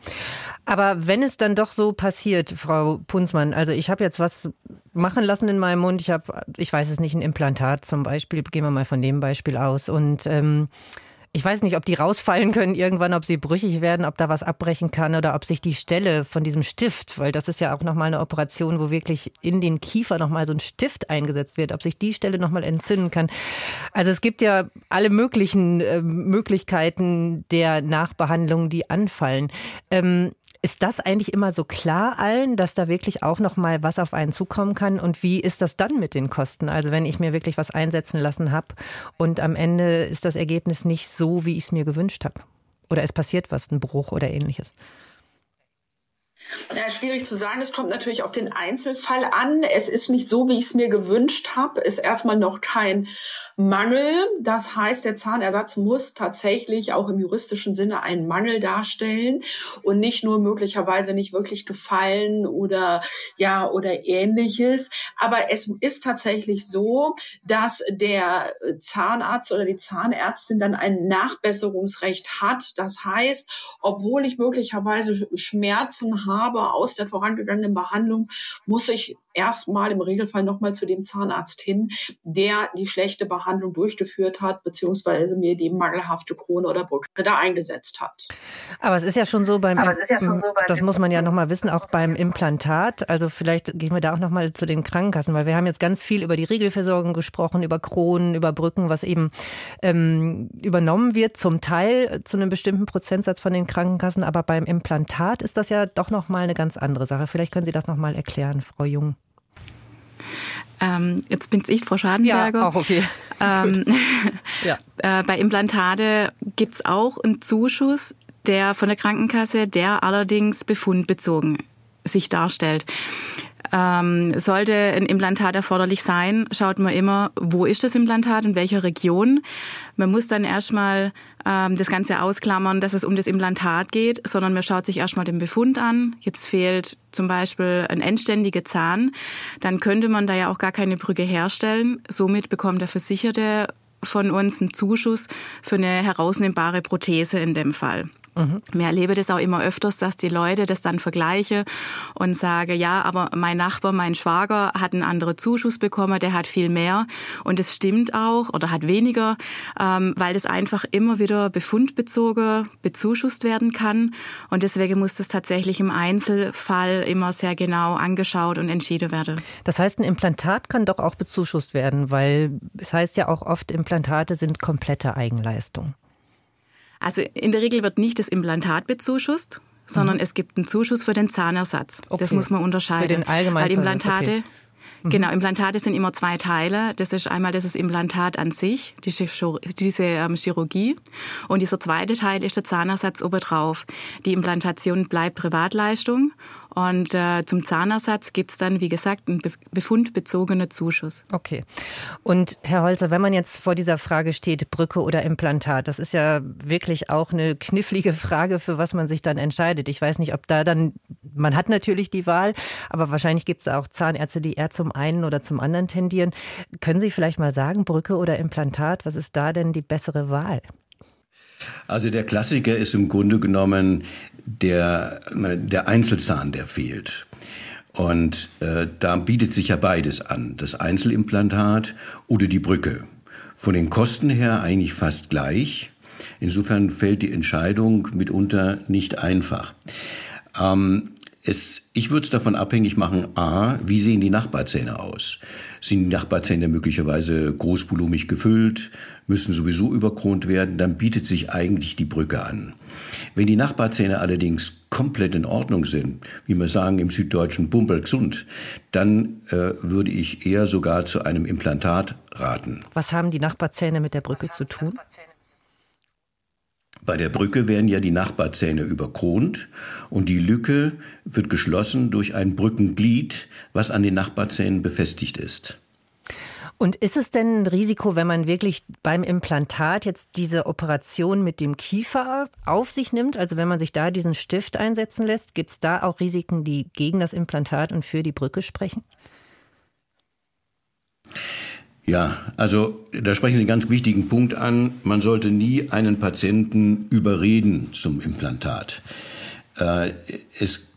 Aber wenn es dann doch so passiert, Frau Punzmann, also ich habe jetzt was machen lassen in meinem Mund, ich habe, ich weiß es nicht, ein Implantat zum Beispiel, gehen wir mal von dem Beispiel aus. Und ähm, ich weiß nicht, ob die rausfallen können irgendwann, ob sie brüchig werden, ob da was abbrechen kann oder ob sich die Stelle von diesem Stift, weil das ist ja auch nochmal eine Operation, wo wirklich in den Kiefer nochmal so ein Stift eingesetzt wird, ob sich die Stelle nochmal entzünden kann. Also es gibt ja alle möglichen äh, Möglichkeiten der Nachbehandlung, die anfallen. Ähm, ist das eigentlich immer so klar allen, dass da wirklich auch noch mal was auf einen zukommen kann? Und wie ist das dann mit den Kosten? Also wenn ich mir wirklich was einsetzen lassen habe und am Ende ist das Ergebnis nicht so, wie ich es mir gewünscht habe? Oder es passiert was, ein Bruch oder ähnliches? Ja, schwierig zu sagen. Es kommt natürlich auf den Einzelfall an. Es ist nicht so, wie ich es mir gewünscht habe. Ist erstmal noch kein Mangel. Das heißt, der Zahnersatz muss tatsächlich auch im juristischen Sinne einen Mangel darstellen und nicht nur möglicherweise nicht wirklich gefallen oder ja oder ähnliches. Aber es ist tatsächlich so, dass der Zahnarzt oder die Zahnärztin dann ein Nachbesserungsrecht hat. Das heißt, obwohl ich möglicherweise Schmerzen habe aus der vorangegangenen Behandlung, muss ich erstmal im Regelfall nochmal zu dem Zahnarzt hin, der die schlechte Behandlung durchgeführt hat, beziehungsweise mir die mangelhafte Krone oder Brücke da eingesetzt hat. Aber es ist ja schon so beim, ja schon so beim das muss man ja nochmal wissen, auch beim Implantat. Also vielleicht gehen wir da auch nochmal zu den Krankenkassen, weil wir haben jetzt ganz viel über die Regelversorgung gesprochen, über Kronen, über Brücken, was eben ähm, übernommen wird, zum Teil zu einem bestimmten Prozentsatz von den Krankenkassen. Aber beim Implantat ist das ja doch nochmal eine ganz andere Sache. Vielleicht können Sie das nochmal erklären, Frau Jung. Ähm, jetzt bin's ich, Frau Schadenberger. Ja, auch okay. Ähm, ja. äh, bei Implantate gibt's auch einen Zuschuss, der von der Krankenkasse, der allerdings befundbezogen sich darstellt. Ähm, sollte ein Implantat erforderlich sein, schaut man immer, wo ist das Implantat, in welcher Region. Man muss dann erstmal ähm, das Ganze ausklammern, dass es um das Implantat geht, sondern man schaut sich erstmal den Befund an. Jetzt fehlt zum Beispiel ein endständiger Zahn. Dann könnte man da ja auch gar keine Brücke herstellen. Somit bekommt der Versicherte von uns einen Zuschuss für eine herausnehmbare Prothese in dem Fall. Mhm. Mir erlebe das auch immer öfters, dass die Leute das dann vergleichen und sagen, ja, aber mein Nachbar, mein Schwager hat einen anderen Zuschuss bekommen, der hat viel mehr. Und es stimmt auch oder hat weniger, ähm, weil das einfach immer wieder befundbezogen bezuschusst werden kann. Und deswegen muss das tatsächlich im Einzelfall immer sehr genau angeschaut und entschieden werden. Das heißt, ein Implantat kann doch auch bezuschusst werden, weil es heißt ja auch oft, Implantate sind komplette Eigenleistung. Also in der Regel wird nicht das Implantat bezuschusst, sondern mhm. es gibt einen Zuschuss für den Zahnersatz. Okay. Das muss man unterscheiden. Für den allgemeinen Weil Implantate, okay. Mhm. Genau, Implantate sind immer zwei Teile. Das ist einmal das Implantat an sich, diese ähm, Chirurgie. Und dieser zweite Teil ist der Zahnersatz obendrauf. Die Implantation bleibt Privatleistung und äh, zum Zahnersatz gibt es dann, wie gesagt, einen befundbezogenen Zuschuss. Okay. Und Herr Holzer, wenn man jetzt vor dieser Frage steht, Brücke oder Implantat, das ist ja wirklich auch eine knifflige Frage, für was man sich dann entscheidet. Ich weiß nicht, ob da dann, man hat natürlich die Wahl, aber wahrscheinlich gibt es auch Zahnärzte, die eher zum einen oder zum anderen tendieren. Können Sie vielleicht mal sagen, Brücke oder Implantat, was ist da denn die bessere Wahl? Also der Klassiker ist im Grunde genommen der, der Einzelzahn, der fehlt. Und äh, da bietet sich ja beides an, das Einzelimplantat oder die Brücke. Von den Kosten her eigentlich fast gleich. Insofern fällt die Entscheidung mitunter nicht einfach. Ähm, es, ich würde es davon abhängig machen, a, wie sehen die Nachbarzähne aus? Sind die Nachbarzähne möglicherweise großvolumig gefüllt, müssen sowieso überkront werden, dann bietet sich eigentlich die Brücke an. Wenn die Nachbarzähne allerdings komplett in Ordnung sind, wie wir sagen im süddeutschen Bumpergesund, dann äh, würde ich eher sogar zu einem Implantat raten. Was haben die Nachbarzähne mit der Brücke zu tun? Bei der Brücke werden ja die Nachbarzähne überkront und die Lücke wird geschlossen durch ein Brückenglied, was an den Nachbarzähnen befestigt ist. Und ist es denn ein Risiko, wenn man wirklich beim Implantat jetzt diese Operation mit dem Kiefer auf sich nimmt? Also wenn man sich da diesen Stift einsetzen lässt, gibt es da auch Risiken, die gegen das Implantat und für die Brücke sprechen? Ja, also da sprechen Sie einen ganz wichtigen Punkt an. Man sollte nie einen Patienten überreden zum Implantat. Äh, es,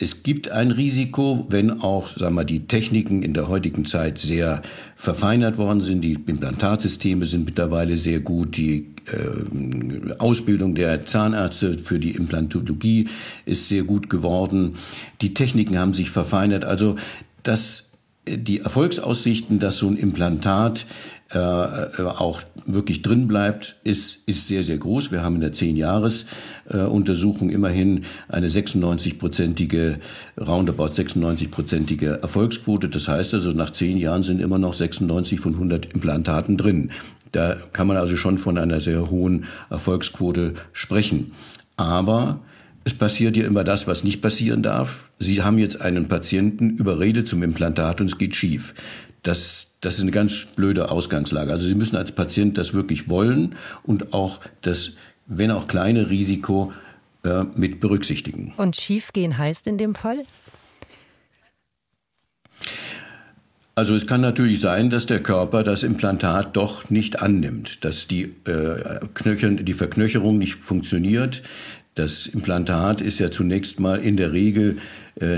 es gibt ein Risiko, wenn auch sagen wir, die Techniken in der heutigen Zeit sehr verfeinert worden sind. Die Implantatsysteme sind mittlerweile sehr gut. Die äh, Ausbildung der Zahnärzte für die Implantologie ist sehr gut geworden. Die Techniken haben sich verfeinert. Also das die Erfolgsaussichten, dass so ein Implantat äh, auch wirklich drin bleibt, ist, ist sehr, sehr groß. Wir haben in der 10-Jahres-Untersuchung immerhin eine 96-prozentige, roundabout 96-prozentige Erfolgsquote. Das heißt also, nach 10 Jahren sind immer noch 96 von 100 Implantaten drin. Da kann man also schon von einer sehr hohen Erfolgsquote sprechen. Aber es passiert ja immer das, was nicht passieren darf. Sie haben jetzt einen Patienten überredet zum Implantat und es geht schief. Das, das ist eine ganz blöde Ausgangslage. Also Sie müssen als Patient das wirklich wollen und auch das, wenn auch kleine Risiko äh, mit berücksichtigen. Und schiefgehen heißt in dem Fall? Also es kann natürlich sein, dass der Körper das Implantat doch nicht annimmt, dass die, äh, Knöchel, die Verknöcherung nicht funktioniert, das Implantat ist ja zunächst mal in der Regel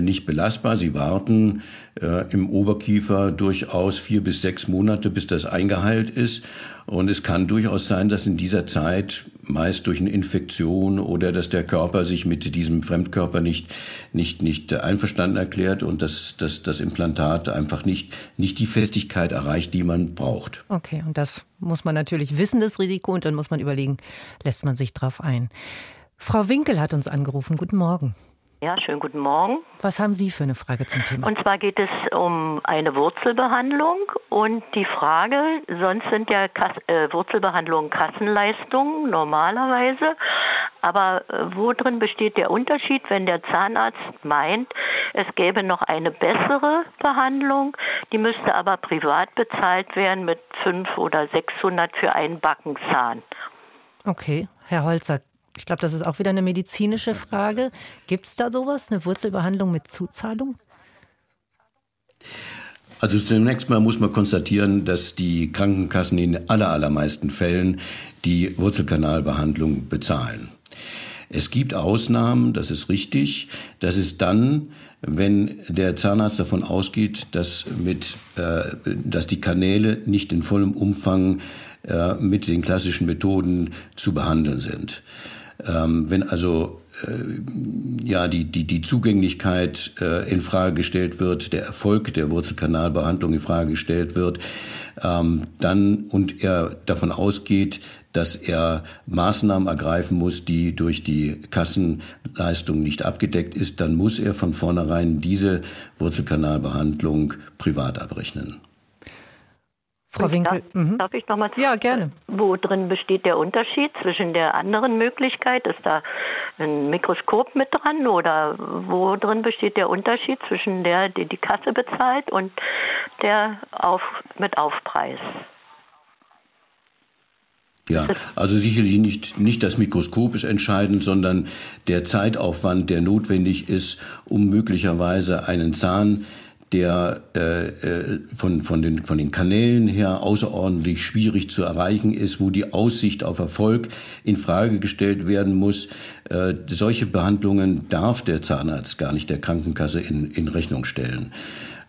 nicht belastbar. Sie warten äh, im Oberkiefer durchaus vier bis sechs Monate, bis das eingeheilt ist. Und es kann durchaus sein, dass in dieser Zeit meist durch eine Infektion oder dass der Körper sich mit diesem Fremdkörper nicht, nicht, nicht einverstanden erklärt und dass, dass das Implantat einfach nicht, nicht die Festigkeit erreicht, die man braucht. Okay, und das muss man natürlich wissen, das Risiko, und dann muss man überlegen, lässt man sich drauf ein. Frau Winkel hat uns angerufen. Guten Morgen. Ja, schönen guten Morgen. Was haben Sie für eine Frage zum Thema? Und zwar geht es um eine Wurzelbehandlung und die Frage, sonst sind ja Kass, äh, Wurzelbehandlungen Kassenleistungen normalerweise, aber äh, wo drin besteht der Unterschied, wenn der Zahnarzt meint, es gäbe noch eine bessere Behandlung, die müsste aber privat bezahlt werden mit 5 oder 600 für einen Backenzahn? Okay, Herr Holzer, ich glaube, das ist auch wieder eine medizinische Frage. Gibt es da sowas, eine Wurzelbehandlung mit Zuzahlung? Also zunächst mal muss man konstatieren, dass die Krankenkassen in aller, allermeisten Fällen die Wurzelkanalbehandlung bezahlen. Es gibt Ausnahmen, das ist richtig. Das ist dann, wenn der Zahnarzt davon ausgeht, dass, mit, äh, dass die Kanäle nicht in vollem Umfang äh, mit den klassischen Methoden zu behandeln sind. Ähm, wenn also äh, ja die die die Zugänglichkeit äh, in Frage gestellt wird, der Erfolg der Wurzelkanalbehandlung in Frage gestellt wird, ähm, dann und er davon ausgeht, dass er Maßnahmen ergreifen muss, die durch die Kassenleistung nicht abgedeckt ist, dann muss er von vornherein diese Wurzelkanalbehandlung privat abrechnen. Frau Winkel. Darf, mhm. darf ich noch mal Ja, gerne. Wo drin besteht der Unterschied zwischen der anderen Möglichkeit? Ist da ein Mikroskop mit dran oder wo drin besteht der Unterschied zwischen der, die die Kasse bezahlt und der auf, mit Aufpreis? Ja, also sicherlich nicht, nicht das Mikroskop ist entscheidend, sondern der Zeitaufwand, der notwendig ist, um möglicherweise einen Zahn der äh, äh, von, von, den, von den Kanälen her außerordentlich schwierig zu erreichen ist, wo die Aussicht auf Erfolg in Frage gestellt werden muss. Äh, solche Behandlungen darf der Zahnarzt gar nicht der Krankenkasse in, in Rechnung stellen.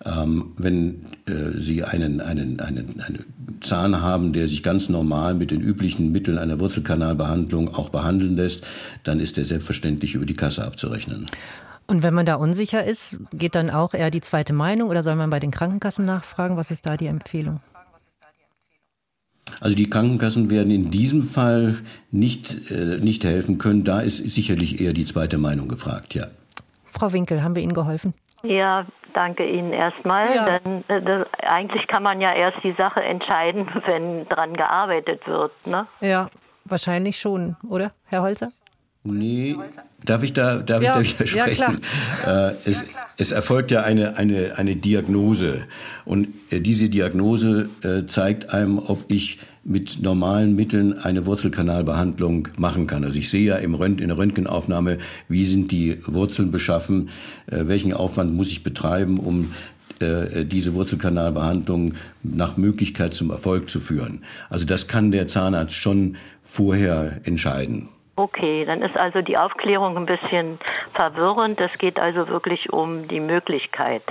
Ähm, wenn äh, Sie einen, einen, einen, einen Zahn haben, der sich ganz normal mit den üblichen Mitteln einer Wurzelkanalbehandlung auch behandeln lässt, dann ist der selbstverständlich über die Kasse abzurechnen. Und wenn man da unsicher ist, geht dann auch eher die zweite Meinung oder soll man bei den Krankenkassen nachfragen? Was ist da die Empfehlung? Also die Krankenkassen werden in diesem Fall nicht, äh, nicht helfen können. Da ist sicherlich eher die zweite Meinung gefragt, ja. Frau Winkel, haben wir Ihnen geholfen? Ja, danke Ihnen erstmal. Ja. Denn, äh, das, eigentlich kann man ja erst die Sache entscheiden, wenn dran gearbeitet wird. Ne? Ja, wahrscheinlich schon, oder, Herr Holzer? Nee, darf ich da, darf ja, ich da widersprechen? Ja, äh, es, ja, es erfolgt ja eine, eine, eine Diagnose. Und äh, diese Diagnose äh, zeigt einem, ob ich mit normalen Mitteln eine Wurzelkanalbehandlung machen kann. Also ich sehe ja im Rönt in der Röntgenaufnahme, wie sind die Wurzeln beschaffen, äh, welchen Aufwand muss ich betreiben, um äh, diese Wurzelkanalbehandlung nach Möglichkeit zum Erfolg zu führen. Also das kann der Zahnarzt schon vorher entscheiden. Okay, dann ist also die Aufklärung ein bisschen verwirrend. Es geht also wirklich um die Möglichkeit.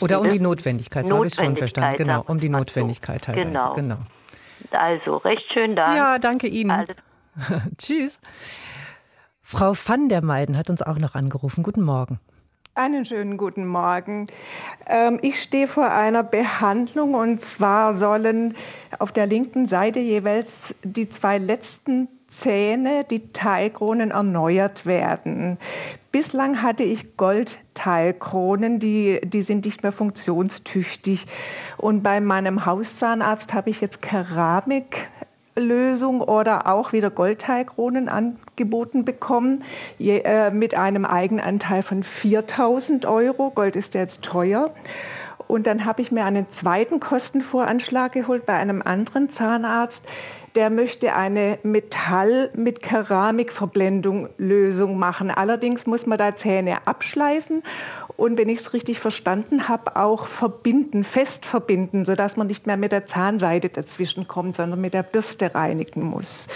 Oder um die Notwendigkeit, so habe ich es schon verstanden. Genau, um die Notwendigkeit teilweise. Genau. genau. Also, recht schön Dank. Ja, danke Ihnen. Also. Tschüss. Frau van der Meiden hat uns auch noch angerufen. Guten Morgen. Einen schönen guten Morgen. Ähm, ich stehe vor einer Behandlung und zwar sollen auf der linken Seite jeweils die zwei letzten Zähne, die Teilkronen erneuert werden. Bislang hatte ich Goldteilkronen, die, die sind nicht mehr funktionstüchtig. Und bei meinem Hauszahnarzt habe ich jetzt Keramiklösung oder auch wieder Goldteilkronen angeboten bekommen, je, äh, mit einem Eigenanteil von 4000 Euro. Gold ist ja jetzt teuer. Und dann habe ich mir einen zweiten Kostenvoranschlag geholt bei einem anderen Zahnarzt der möchte eine Metall- mit Keramikverblendung Lösung machen. Allerdings muss man da Zähne abschleifen und wenn ich es richtig verstanden habe, auch verbinden, fest verbinden, sodass man nicht mehr mit der Zahnseide dazwischen kommt, sondern mit der Bürste reinigen muss.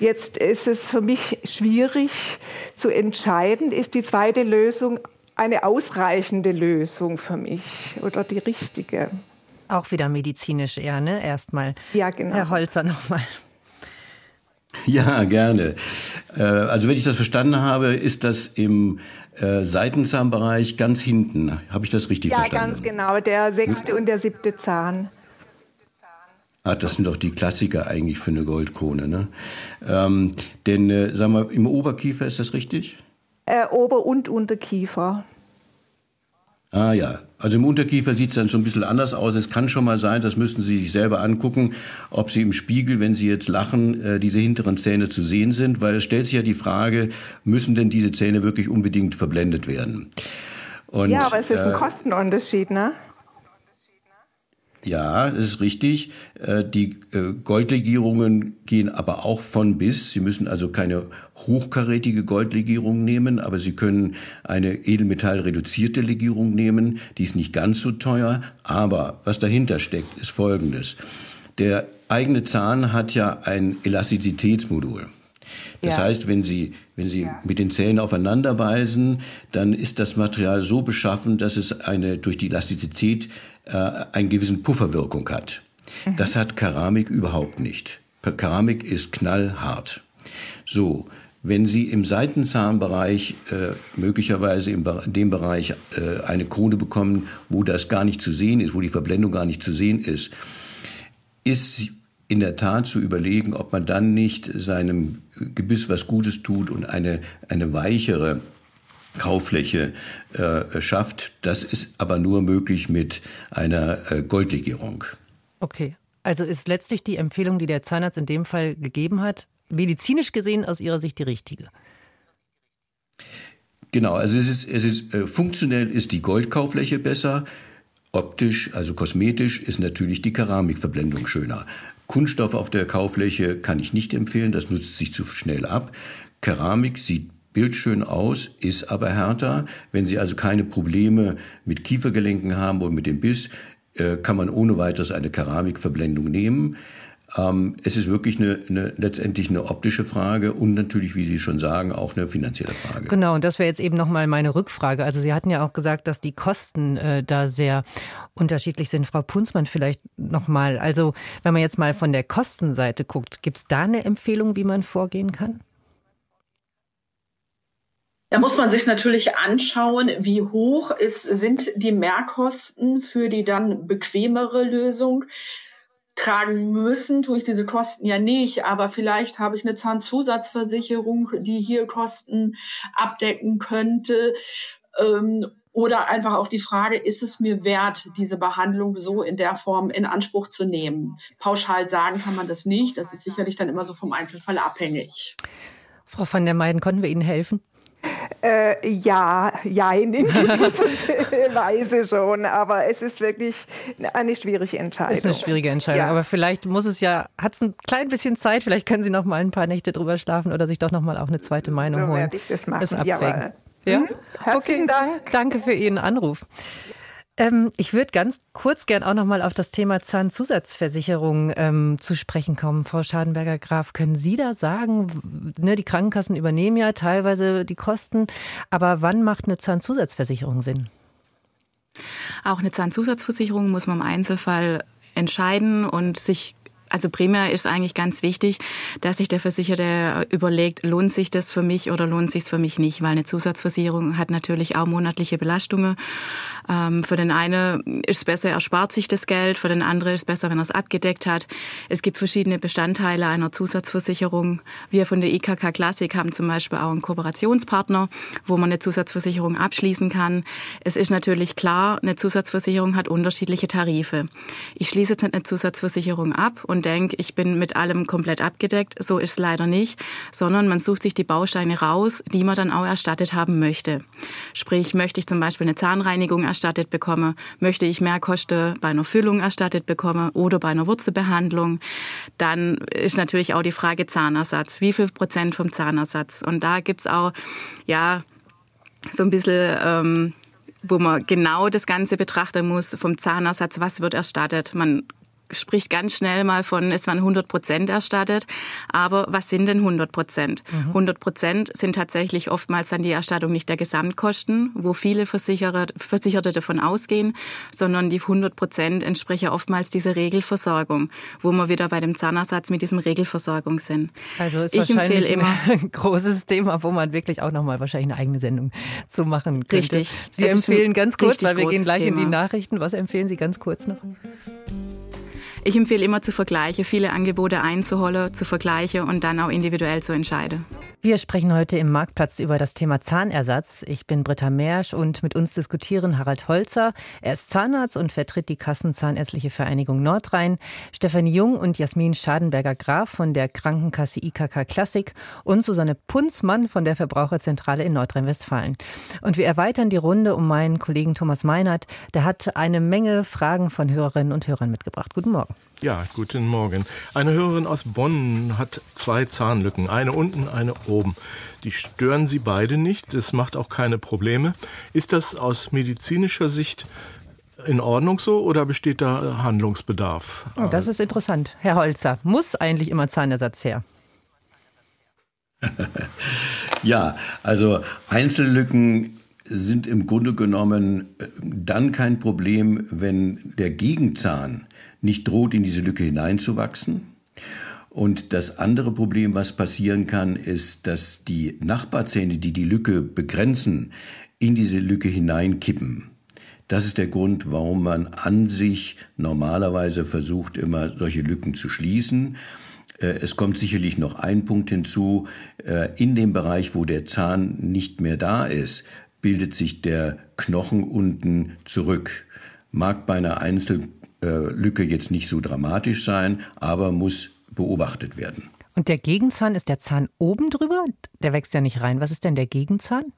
Jetzt ist es für mich schwierig zu entscheiden, ist die zweite Lösung eine ausreichende Lösung für mich oder die richtige. Auch wieder medizinisch eher, ne? Erstmal. Ja, genau. Herr Holzer nochmal. Ja, gerne. Äh, also wenn ich das verstanden habe, ist das im äh, Seitenzahnbereich ganz hinten. Habe ich das richtig ja, verstanden? Ja, ganz genau. Der sechste und der siebte Zahn. Ah, das sind doch die Klassiker eigentlich für eine Goldkrone, ne? Ähm, denn, äh, sagen wir, im Oberkiefer ist das richtig? Äh, Ober- und Unterkiefer. Ah ja, also im Unterkiefer sieht es dann schon ein bisschen anders aus. Es kann schon mal sein, das müssten Sie sich selber angucken, ob Sie im Spiegel, wenn Sie jetzt lachen, äh, diese hinteren Zähne zu sehen sind, weil es stellt sich ja die Frage, müssen denn diese Zähne wirklich unbedingt verblendet werden? Und, ja, aber es ist ein äh, Kostenunterschied, ne? Ja, das ist richtig. Äh, die äh, Goldlegierungen gehen aber auch von bis. Sie müssen also keine hochkarätige Goldlegierung nehmen, aber Sie können eine edelmetallreduzierte Legierung nehmen. Die ist nicht ganz so teuer. Aber was dahinter steckt, ist Folgendes. Der eigene Zahn hat ja ein Elastizitätsmodul. Das ja. heißt, wenn Sie, wenn Sie ja. mit den Zähnen aufeinander beißen, dann ist das Material so beschaffen, dass es eine durch die Elastizität äh, einen gewissen Pufferwirkung hat. Das hat Keramik überhaupt nicht. Keramik ist knallhart. So, wenn Sie im Seitenzahnbereich äh, möglicherweise in dem Bereich äh, eine Krone bekommen, wo das gar nicht zu sehen ist, wo die Verblendung gar nicht zu sehen ist, ist in der Tat zu überlegen, ob man dann nicht seinem Gebiss was Gutes tut und eine, eine weichere Kauffläche äh, schafft. Das ist aber nur möglich mit einer äh, Goldlegierung. Okay, also ist letztlich die Empfehlung, die der Zahnarzt in dem Fall gegeben hat, medizinisch gesehen aus Ihrer Sicht die richtige? Genau, also es ist, es ist äh, funktionell ist die Goldkaufläche besser. Optisch, also kosmetisch, ist natürlich die Keramikverblendung schöner. Kunststoff auf der Kaufläche kann ich nicht empfehlen, das nutzt sich zu schnell ab. Keramik sieht bildschön aus, ist aber härter. Wenn Sie also keine Probleme mit Kiefergelenken haben oder mit dem Biss, äh, kann man ohne weiteres eine Keramikverblendung nehmen. Ähm, es ist wirklich eine, eine, letztendlich eine optische Frage und natürlich, wie Sie schon sagen, auch eine finanzielle Frage. Genau, und das wäre jetzt eben nochmal meine Rückfrage. Also Sie hatten ja auch gesagt, dass die Kosten äh, da sehr unterschiedlich sind. Frau Punzmann vielleicht nochmal. Also wenn man jetzt mal von der Kostenseite guckt, gibt es da eine Empfehlung, wie man vorgehen kann? Da muss man sich natürlich anschauen, wie hoch ist, sind die Mehrkosten für die dann bequemere Lösung. Tragen müssen, tue ich diese Kosten ja nicht, aber vielleicht habe ich eine Zahnzusatzversicherung, die hier Kosten abdecken könnte. Ähm, oder einfach auch die Frage, ist es mir wert, diese Behandlung so in der Form in Anspruch zu nehmen? Pauschal sagen kann man das nicht. Das ist sicherlich dann immer so vom Einzelfall abhängig. Frau van der Meiden, konnten wir Ihnen helfen? Äh, ja, ja, in gewisser Weise schon, aber es ist wirklich eine schwierige Entscheidung. Es ist eine schwierige Entscheidung, ja. aber vielleicht muss es ja, hat es ein klein bisschen Zeit, vielleicht können Sie noch mal ein paar Nächte drüber schlafen oder sich doch noch mal auch eine zweite Meinung so holen. werde ich das machen. Das abwägen. Ja, ja? Mhm. Herzlichen okay. Dank. Danke für Ihren Anruf. Ähm, ich würde ganz kurz gern auch noch mal auf das Thema Zahnzusatzversicherung ähm, zu sprechen kommen. Frau Schadenberger-Graf, können Sie da sagen, ne, die Krankenkassen übernehmen ja teilweise die Kosten, aber wann macht eine Zahnzusatzversicherung Sinn? Auch eine Zahnzusatzversicherung muss man im Einzelfall entscheiden und sich also primär ist eigentlich ganz wichtig, dass sich der Versicherte überlegt, lohnt sich das für mich oder lohnt sich es für mich nicht, weil eine Zusatzversicherung hat natürlich auch monatliche Belastungen. Ähm, für den einen ist es besser, er spart sich das Geld, für den anderen ist es besser, wenn er es abgedeckt hat. Es gibt verschiedene Bestandteile einer Zusatzversicherung. Wir von der IKK Classic haben zum Beispiel auch einen Kooperationspartner, wo man eine Zusatzversicherung abschließen kann. Es ist natürlich klar, eine Zusatzversicherung hat unterschiedliche Tarife. Ich schließe jetzt eine Zusatzversicherung ab und und denke, ich bin mit allem komplett abgedeckt. So ist es leider nicht, sondern man sucht sich die Bausteine raus, die man dann auch erstattet haben möchte. Sprich, möchte ich zum Beispiel eine Zahnreinigung erstattet bekommen, möchte ich Mehrkosten bei einer Füllung erstattet bekommen oder bei einer Wurzelbehandlung, dann ist natürlich auch die Frage Zahnersatz. Wie viel Prozent vom Zahnersatz? Und da gibt es auch, ja, so ein bisschen... Ähm, wo man genau das Ganze betrachten muss vom Zahnersatz, was wird erstattet. Man spricht ganz schnell mal von, es waren 100 Prozent erstattet. Aber was sind denn 100 Prozent? Mhm. 100 Prozent sind tatsächlich oftmals dann die Erstattung nicht der Gesamtkosten, wo viele Versicherer, Versicherte davon ausgehen, sondern die 100 Prozent entsprechen oftmals dieser Regelversorgung, wo wir wieder bei dem Zahnersatz mit diesem Regelversorgung sind. Also ist ich wahrscheinlich immer, ein großes Thema, wo man wirklich auch nochmal wahrscheinlich eine eigene Sendung zu machen könnte. Richtig. Sie es empfehlen ganz kurz, weil wir gehen gleich Thema. in die Nachrichten. Was empfehlen Sie ganz kurz noch? Ich empfehle immer zu vergleichen, viele Angebote einzuholen, zu vergleichen und dann auch individuell zu entscheiden. Wir sprechen heute im Marktplatz über das Thema Zahnersatz. Ich bin Britta Mersch und mit uns diskutieren Harald Holzer. Er ist Zahnarzt und vertritt die Kassenzahnärztliche Vereinigung Nordrhein. Stefanie Jung und Jasmin Schadenberger-Graf von der Krankenkasse IKK Klassik und Susanne Punzmann von der Verbraucherzentrale in Nordrhein-Westfalen. Und wir erweitern die Runde um meinen Kollegen Thomas Meinert. Der hat eine Menge Fragen von Hörerinnen und Hörern mitgebracht. Guten Morgen. Ja, guten Morgen. Eine Hörerin aus Bonn hat zwei Zahnlücken, eine unten, eine oben. Die stören sie beide nicht, das macht auch keine Probleme. Ist das aus medizinischer Sicht in Ordnung so oder besteht da Handlungsbedarf? Oh, das ist interessant. Herr Holzer, muss eigentlich immer Zahnersatz her? ja, also Einzellücken sind im Grunde genommen äh, dann kein Problem, wenn der Gegenzahn nicht droht, in diese Lücke hineinzuwachsen. Und das andere Problem, was passieren kann, ist, dass die Nachbarzähne, die die Lücke begrenzen, in diese Lücke hineinkippen. Das ist der Grund, warum man an sich normalerweise versucht, immer solche Lücken zu schließen. Äh, es kommt sicherlich noch ein Punkt hinzu. Äh, in dem Bereich, wo der Zahn nicht mehr da ist, bildet sich der Knochen unten zurück. Mag bei einer Einzel Lücke jetzt nicht so dramatisch sein, aber muss beobachtet werden. Und der Gegenzahn ist der Zahn oben drüber? Der wächst ja nicht rein. Was ist denn der Gegenzahn?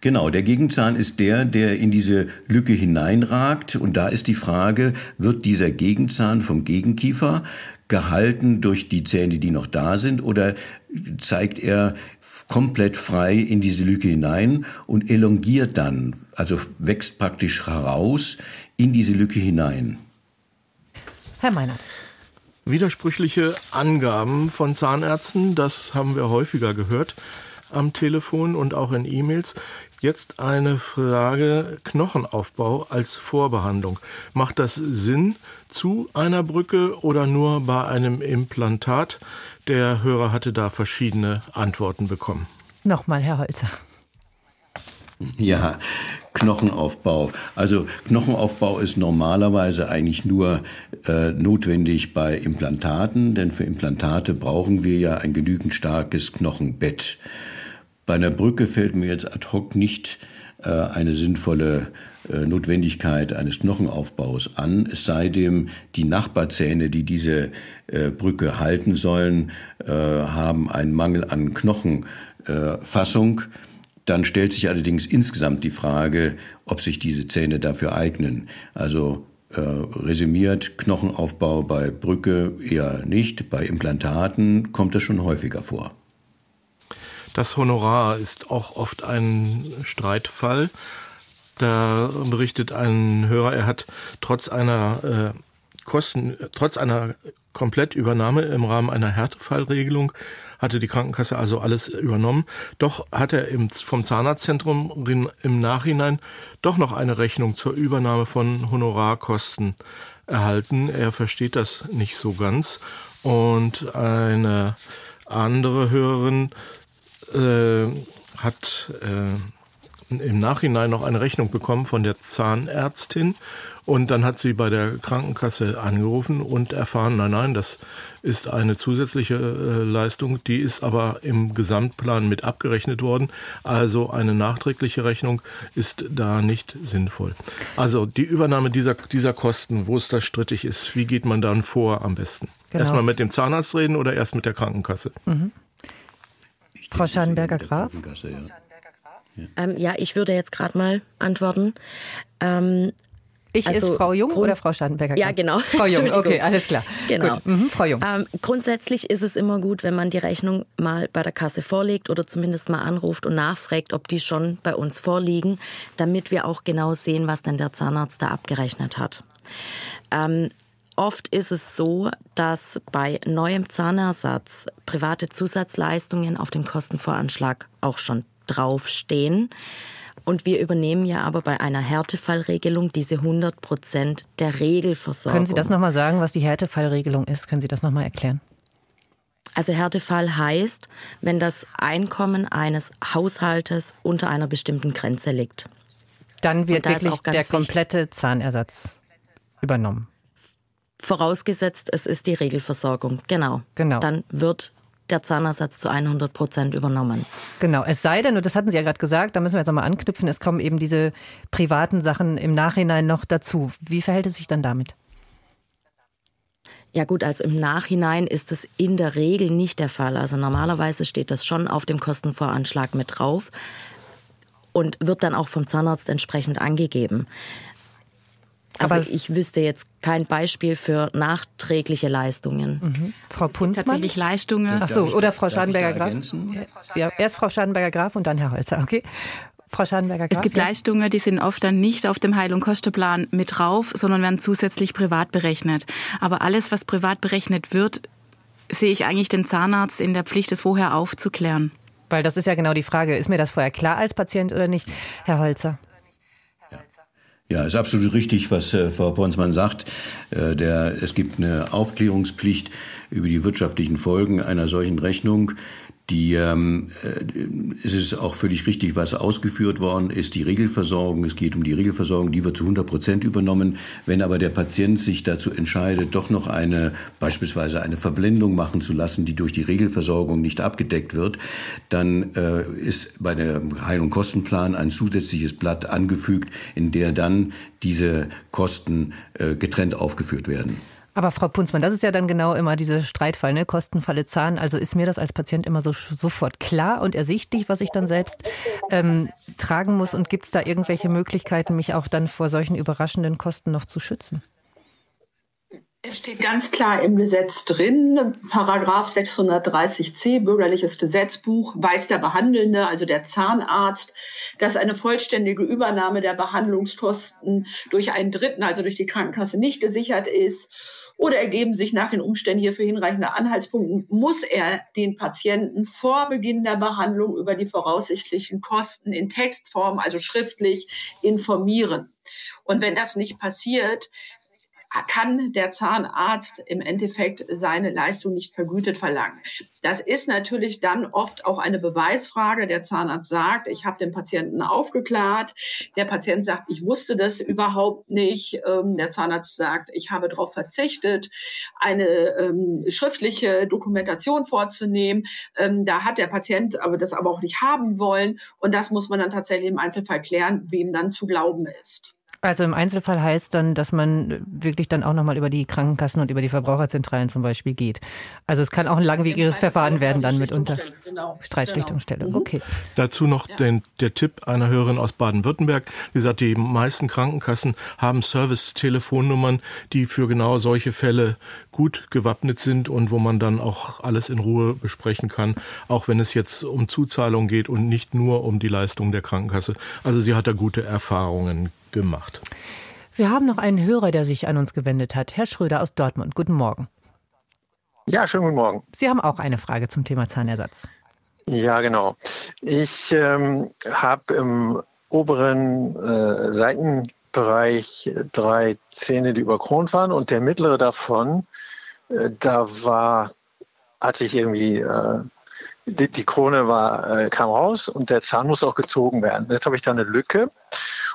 Genau, der Gegenzahn ist der, der in diese Lücke hineinragt. Und da ist die Frage, wird dieser Gegenzahn vom Gegenkiefer gehalten durch die Zähne, die noch da sind, oder zeigt er komplett frei in diese Lücke hinein und elongiert dann, also wächst praktisch heraus in diese Lücke hinein. Herr Meinert. Widersprüchliche Angaben von Zahnärzten, das haben wir häufiger gehört am Telefon und auch in E-Mails. Jetzt eine Frage Knochenaufbau als Vorbehandlung. Macht das Sinn zu einer Brücke oder nur bei einem Implantat? Der Hörer hatte da verschiedene Antworten bekommen. Nochmal, Herr Holzer. Ja, Knochenaufbau. Also Knochenaufbau ist normalerweise eigentlich nur äh, notwendig bei Implantaten, denn für Implantate brauchen wir ja ein genügend starkes Knochenbett. Bei einer Brücke fällt mir jetzt ad hoc nicht äh, eine sinnvolle äh, Notwendigkeit eines Knochenaufbaus an, es sei denn, die Nachbarzähne, die diese äh, Brücke halten sollen, äh, haben einen Mangel an Knochenfassung. Dann stellt sich allerdings insgesamt die Frage, ob sich diese Zähne dafür eignen. Also äh, resümiert, Knochenaufbau bei Brücke eher nicht, bei Implantaten kommt das schon häufiger vor. Das Honorar ist auch oft ein Streitfall. Da berichtet ein Hörer, er hat trotz einer äh, Kosten, trotz einer Komplettübernahme im Rahmen einer Härtefallregelung hatte die Krankenkasse also alles übernommen. Doch hat er im, vom Zahnarztzentrum im Nachhinein doch noch eine Rechnung zur Übernahme von Honorarkosten erhalten. Er versteht das nicht so ganz. Und eine andere Hörerin äh, hat äh, im Nachhinein noch eine Rechnung bekommen von der Zahnärztin und dann hat sie bei der Krankenkasse angerufen und erfahren, nein, nein, das ist eine zusätzliche äh, Leistung, die ist aber im Gesamtplan mit abgerechnet worden. Also eine nachträgliche Rechnung ist da nicht sinnvoll. Also die Übernahme dieser, dieser Kosten, wo es da strittig ist, wie geht man dann vor am besten? Genau. Erstmal mit dem Zahnarzt reden oder erst mit der Krankenkasse? Mhm. Frau Scharnberger-Graf? Ja. Ähm, ja, ich würde jetzt gerade mal antworten. Ähm, ich also ist Frau Jung Grund oder Frau Scharnberger? Ja, genau. Frau Jung, okay, alles klar. Genau. Mhm, Frau Jung. Ähm, grundsätzlich ist es immer gut, wenn man die Rechnung mal bei der Kasse vorlegt oder zumindest mal anruft und nachfragt, ob die schon bei uns vorliegen, damit wir auch genau sehen, was denn der Zahnarzt da abgerechnet hat. Ähm, Oft ist es so, dass bei neuem Zahnersatz private Zusatzleistungen auf dem Kostenvoranschlag auch schon draufstehen. Und wir übernehmen ja aber bei einer Härtefallregelung diese 100 Prozent der Regelversorgung. Können Sie das nochmal sagen, was die Härtefallregelung ist? Können Sie das nochmal erklären? Also Härtefall heißt, wenn das Einkommen eines Haushaltes unter einer bestimmten Grenze liegt. Dann wird wirklich der komplette Zahnersatz übernommen. Vorausgesetzt, es ist die Regelversorgung. Genau. Genau. Dann wird der Zahnersatz zu 100 Prozent übernommen. Genau, es sei denn, und das hatten Sie ja gerade gesagt, da müssen wir jetzt nochmal anknüpfen, es kommen eben diese privaten Sachen im Nachhinein noch dazu. Wie verhält es sich dann damit? Ja gut, also im Nachhinein ist es in der Regel nicht der Fall. Also normalerweise steht das schon auf dem Kostenvoranschlag mit drauf und wird dann auch vom Zahnarzt entsprechend angegeben. Also Aber ich wüsste jetzt kein Beispiel für nachträgliche Leistungen. Mhm. Frau Punzmann? Tatsächlich Leistungen. Ach so, oder Frau Schadenberger-Graf? Ja, erst Frau Schadenberger-Graf und dann Herr Holzer, okay. Frau Schadenberger. Es gibt ja. Leistungen, die sind oft dann nicht auf dem Heil- und Kostenplan mit drauf, sondern werden zusätzlich privat berechnet. Aber alles, was privat berechnet wird, sehe ich eigentlich den Zahnarzt in der Pflicht, es vorher aufzuklären. Weil das ist ja genau die Frage. Ist mir das vorher klar als Patient oder nicht, Herr Holzer? Ja, ist absolut richtig, was äh, Frau Ponsmann sagt. Äh, der, es gibt eine Aufklärungspflicht über die wirtschaftlichen Folgen einer solchen Rechnung. Die, ähm, äh, es ist auch völlig richtig, was ausgeführt worden ist, die Regelversorgung. Es geht um die Regelversorgung, die wird zu 100 Prozent übernommen. Wenn aber der Patient sich dazu entscheidet, doch noch eine, beispielsweise eine Verblendung machen zu lassen, die durch die Regelversorgung nicht abgedeckt wird, dann äh, ist bei der Heil- und Kostenplan ein zusätzliches Blatt angefügt, in der dann diese Kosten äh, getrennt aufgeführt werden. Aber Frau Punzmann, das ist ja dann genau immer diese Streitfall, ne? Kostenfalle Zahn. Also ist mir das als Patient immer so sofort klar und ersichtlich, was ich dann selbst ähm, tragen muss? Und gibt es da irgendwelche Möglichkeiten, mich auch dann vor solchen überraschenden Kosten noch zu schützen? Es steht ganz klar im Gesetz drin, Paragraph 630c, bürgerliches Gesetzbuch, weiß der Behandelnde, also der Zahnarzt, dass eine vollständige Übernahme der Behandlungskosten durch einen Dritten, also durch die Krankenkasse, nicht gesichert ist oder ergeben sich nach den Umständen hierfür hinreichende Anhaltspunkte, muss er den Patienten vor Beginn der Behandlung über die voraussichtlichen Kosten in Textform, also schriftlich, informieren. Und wenn das nicht passiert, kann der Zahnarzt im Endeffekt seine Leistung nicht vergütet verlangen. Das ist natürlich dann oft auch eine Beweisfrage. Der Zahnarzt sagt, ich habe den Patienten aufgeklärt. Der Patient sagt, ich wusste das überhaupt nicht. Ähm, der Zahnarzt sagt, ich habe darauf verzichtet, eine ähm, schriftliche Dokumentation vorzunehmen. Ähm, da hat der Patient aber das aber auch nicht haben wollen. Und das muss man dann tatsächlich im Einzelfall klären, wem dann zu glauben ist. Also im Einzelfall heißt dann, dass man wirklich dann auch nochmal über die Krankenkassen und über die Verbraucherzentralen zum Beispiel geht. Also es kann auch ein langwieriges Verfahren werden dann mitunter. Genau. Streitschlichtungsstelle, genau. okay. Dazu noch ja. den, der Tipp einer Hörerin aus Baden-Württemberg. Sie sagt, die meisten Krankenkassen haben Service-Telefonnummern, die für genau solche Fälle gut gewappnet sind und wo man dann auch alles in Ruhe besprechen kann, auch wenn es jetzt um Zuzahlung geht und nicht nur um die Leistung der Krankenkasse. Also sie hat da gute Erfahrungen gemacht. Wir haben noch einen Hörer, der sich an uns gewendet hat. Herr Schröder aus Dortmund. Guten Morgen. Ja, schönen guten Morgen. Sie haben auch eine Frage zum Thema Zahnersatz. Ja, genau. Ich ähm, habe im oberen äh, Seitenbereich drei Zähne, die überkront waren und der mittlere davon, äh, da war, hat sich irgendwie, äh, die, die, Krone war, äh, kam raus und der Zahn muss auch gezogen werden. Jetzt habe ich da eine Lücke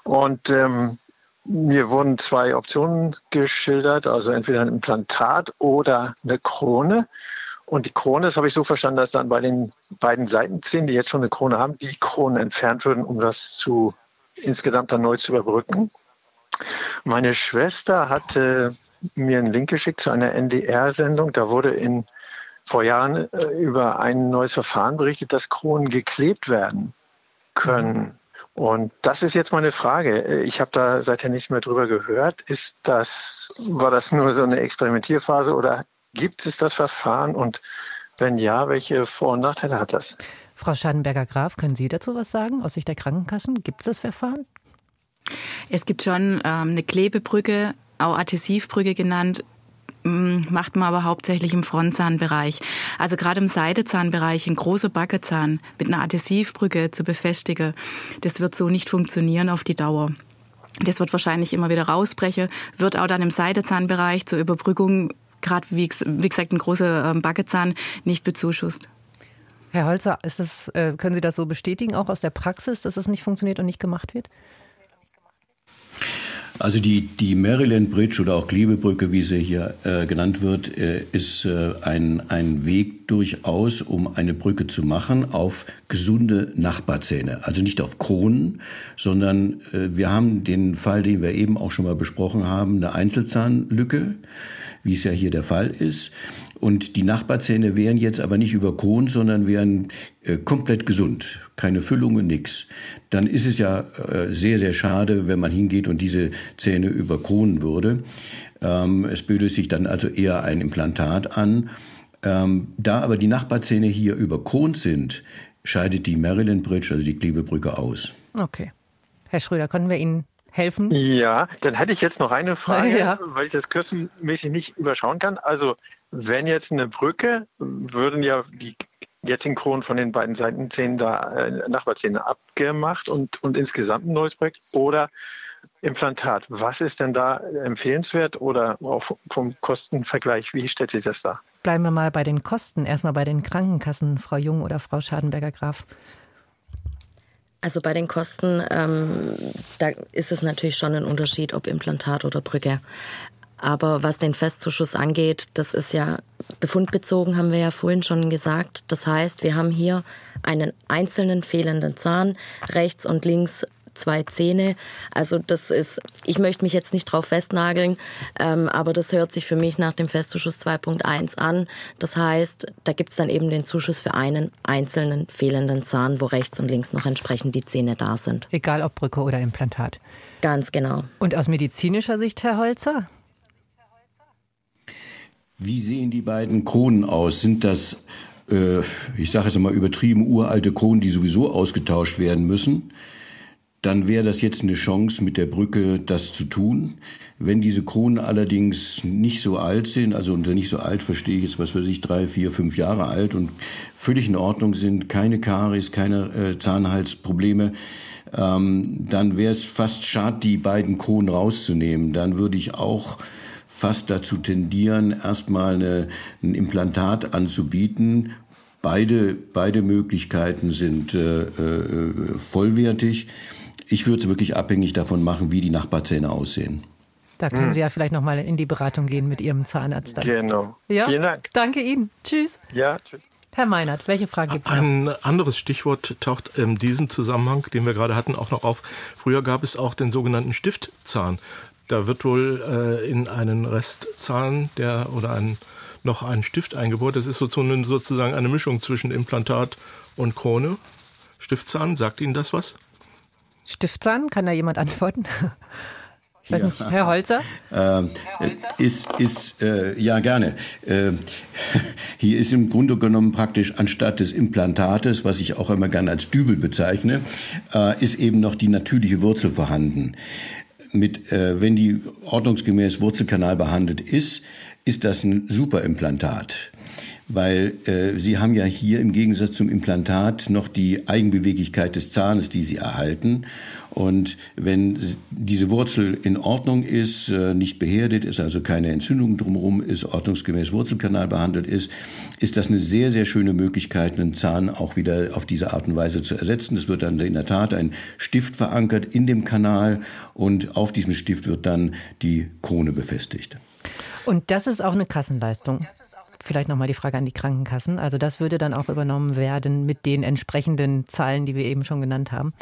und ähm, mir wurden zwei Optionen geschildert, also entweder ein Implantat oder eine Krone. Und die Krone, das habe ich so verstanden, dass dann bei den beiden Seitenzähnen, die jetzt schon eine Krone haben, die Kronen entfernt würden, um das zu insgesamt dann neu zu überbrücken. Meine Schwester hatte mir einen Link geschickt zu einer NDR-Sendung. Da wurde in, vor Jahren äh, über ein neues Verfahren berichtet, dass Kronen geklebt werden können. Und das ist jetzt meine Frage. Ich habe da seither nichts mehr drüber gehört. Ist das, war das nur so eine Experimentierphase oder gibt es das Verfahren? Und wenn ja, welche Vor- und Nachteile hat das? Frau Schadenberger-Graf, können Sie dazu was sagen aus Sicht der Krankenkassen? Gibt es das Verfahren? Es gibt schon ähm, eine Klebebrücke, auch Adhäsivbrücke genannt, Mm, macht man aber hauptsächlich im Frontzahnbereich. Also gerade im Seidezahnbereich ein großer Backenzahn mit einer Adhäsivbrücke zu befestigen, das wird so nicht funktionieren auf die Dauer. Das wird wahrscheinlich immer wieder rausbrechen, wird auch dann im Seidezahnbereich zur Überbrückung, gerade wie, wie gesagt ein großer ähm, Backenzahn, nicht bezuschusst. Herr Holzer, ist das, äh, können Sie das so bestätigen, auch aus der Praxis, dass es nicht funktioniert und nicht gemacht wird? Also die, die Maryland Bridge oder auch Klebebrücke, wie sie hier äh, genannt wird, äh, ist äh, ein, ein Weg durchaus, um eine Brücke zu machen auf gesunde Nachbarzähne. Also nicht auf Kronen, sondern äh, wir haben den Fall, den wir eben auch schon mal besprochen haben, eine Einzelzahnlücke, wie es ja hier der Fall ist. Und die Nachbarzähne wären jetzt aber nicht überkront, sondern wären äh, komplett gesund. Keine Füllungen, nix. Dann ist es ja äh, sehr, sehr schade, wenn man hingeht und diese Zähne überkronen würde. Ähm, es böte sich dann also eher ein Implantat an. Ähm, da aber die Nachbarzähne hier überkront sind, scheidet die Maryland Bridge, also die Klebebrücke, aus. Okay. Herr Schröder, können wir Ihnen helfen? Ja, dann hätte ich jetzt noch eine Frage, Ja. weil ich das kürzenmäßig nicht überschauen kann. Also, wenn jetzt eine Brücke, würden ja die jetzigen Kronen von den beiden Seitenzähnen da, äh, Nachbarzähnen abgemacht und, und insgesamt ein neues Projekt oder Implantat. Was ist denn da empfehlenswert oder auch vom Kostenvergleich, wie stellt sich das dar? Bleiben wir mal bei den Kosten, erstmal bei den Krankenkassen, Frau Jung oder Frau Schadenberger-Graf. Also bei den Kosten, ähm, da ist es natürlich schon ein Unterschied, ob Implantat oder Brücke. Aber was den Festzuschuss angeht, das ist ja befundbezogen, haben wir ja vorhin schon gesagt. Das heißt, wir haben hier einen einzelnen fehlenden Zahn, rechts und links zwei Zähne. Also das ist, ich möchte mich jetzt nicht drauf festnageln, ähm, aber das hört sich für mich nach dem Festzuschuss 2.1 an. Das heißt, da gibt's dann eben den Zuschuss für einen einzelnen fehlenden Zahn, wo rechts und links noch entsprechend die Zähne da sind. Egal ob Brücke oder Implantat. Ganz genau. Und aus medizinischer Sicht, Herr Holzer? Wie sehen die beiden Kronen aus? Sind das, äh, ich sage jetzt mal übertrieben, uralte Kronen, die sowieso ausgetauscht werden müssen? Dann wäre das jetzt eine Chance, mit der Brücke das zu tun. Wenn diese Kronen allerdings nicht so alt sind, also unter nicht so alt verstehe ich jetzt, was weiß ich, drei, vier, fünf Jahre alt und völlig in Ordnung sind, keine Karies, keine äh, Zahnhalsprobleme, ähm, dann wäre es fast schade, die beiden Kronen rauszunehmen. Dann würde ich auch fast dazu tendieren, erstmal eine, ein Implantat anzubieten. Beide, beide Möglichkeiten sind äh, äh, vollwertig. Ich würde es wirklich abhängig davon machen, wie die Nachbarzähne aussehen. Da können Sie ja vielleicht noch mal in die Beratung gehen mit Ihrem Zahnarzt. Dann. Genau. Ja? Vielen Dank. Danke Ihnen. Tschüss. Ja, tschüss. Herr Meinert, welche Frage gibt es? Ein anderes Stichwort taucht in diesem Zusammenhang, den wir gerade hatten, auch noch auf. Früher gab es auch den sogenannten Stiftzahn. Da wird wohl äh, in einen Restzahn der oder ein, noch ein Stift eingebaut. Das ist sozusagen, sozusagen eine Mischung zwischen Implantat und Krone. Stiftzahn, sagt Ihnen das was? Stiftzahn, kann da jemand antworten? Ich weiß nicht, Herr Holzer? Ähm, ist, ist, äh, ja, gerne. Äh, hier ist im Grunde genommen praktisch anstatt des Implantates, was ich auch immer gerne als Dübel bezeichne, äh, ist eben noch die natürliche Wurzel vorhanden. Mit, äh, wenn die ordnungsgemäß Wurzelkanal behandelt ist, ist das ein super Implantat. Weil äh, Sie haben ja hier im Gegensatz zum Implantat noch die Eigenbeweglichkeit des Zahnes, die Sie erhalten. Und wenn diese Wurzel in Ordnung ist, äh, nicht beherdet ist, also keine Entzündung drumherum ist, ordnungsgemäß Wurzelkanal behandelt ist, ist das eine sehr, sehr schöne Möglichkeit, einen Zahn auch wieder auf diese Art und Weise zu ersetzen. Es wird dann in der Tat ein Stift verankert in dem Kanal und auf diesem Stift wird dann die Krone befestigt. Und das ist auch eine Kassenleistung. Vielleicht nochmal die Frage an die Krankenkassen. Also das würde dann auch übernommen werden mit den entsprechenden Zahlen, die wir eben schon genannt haben.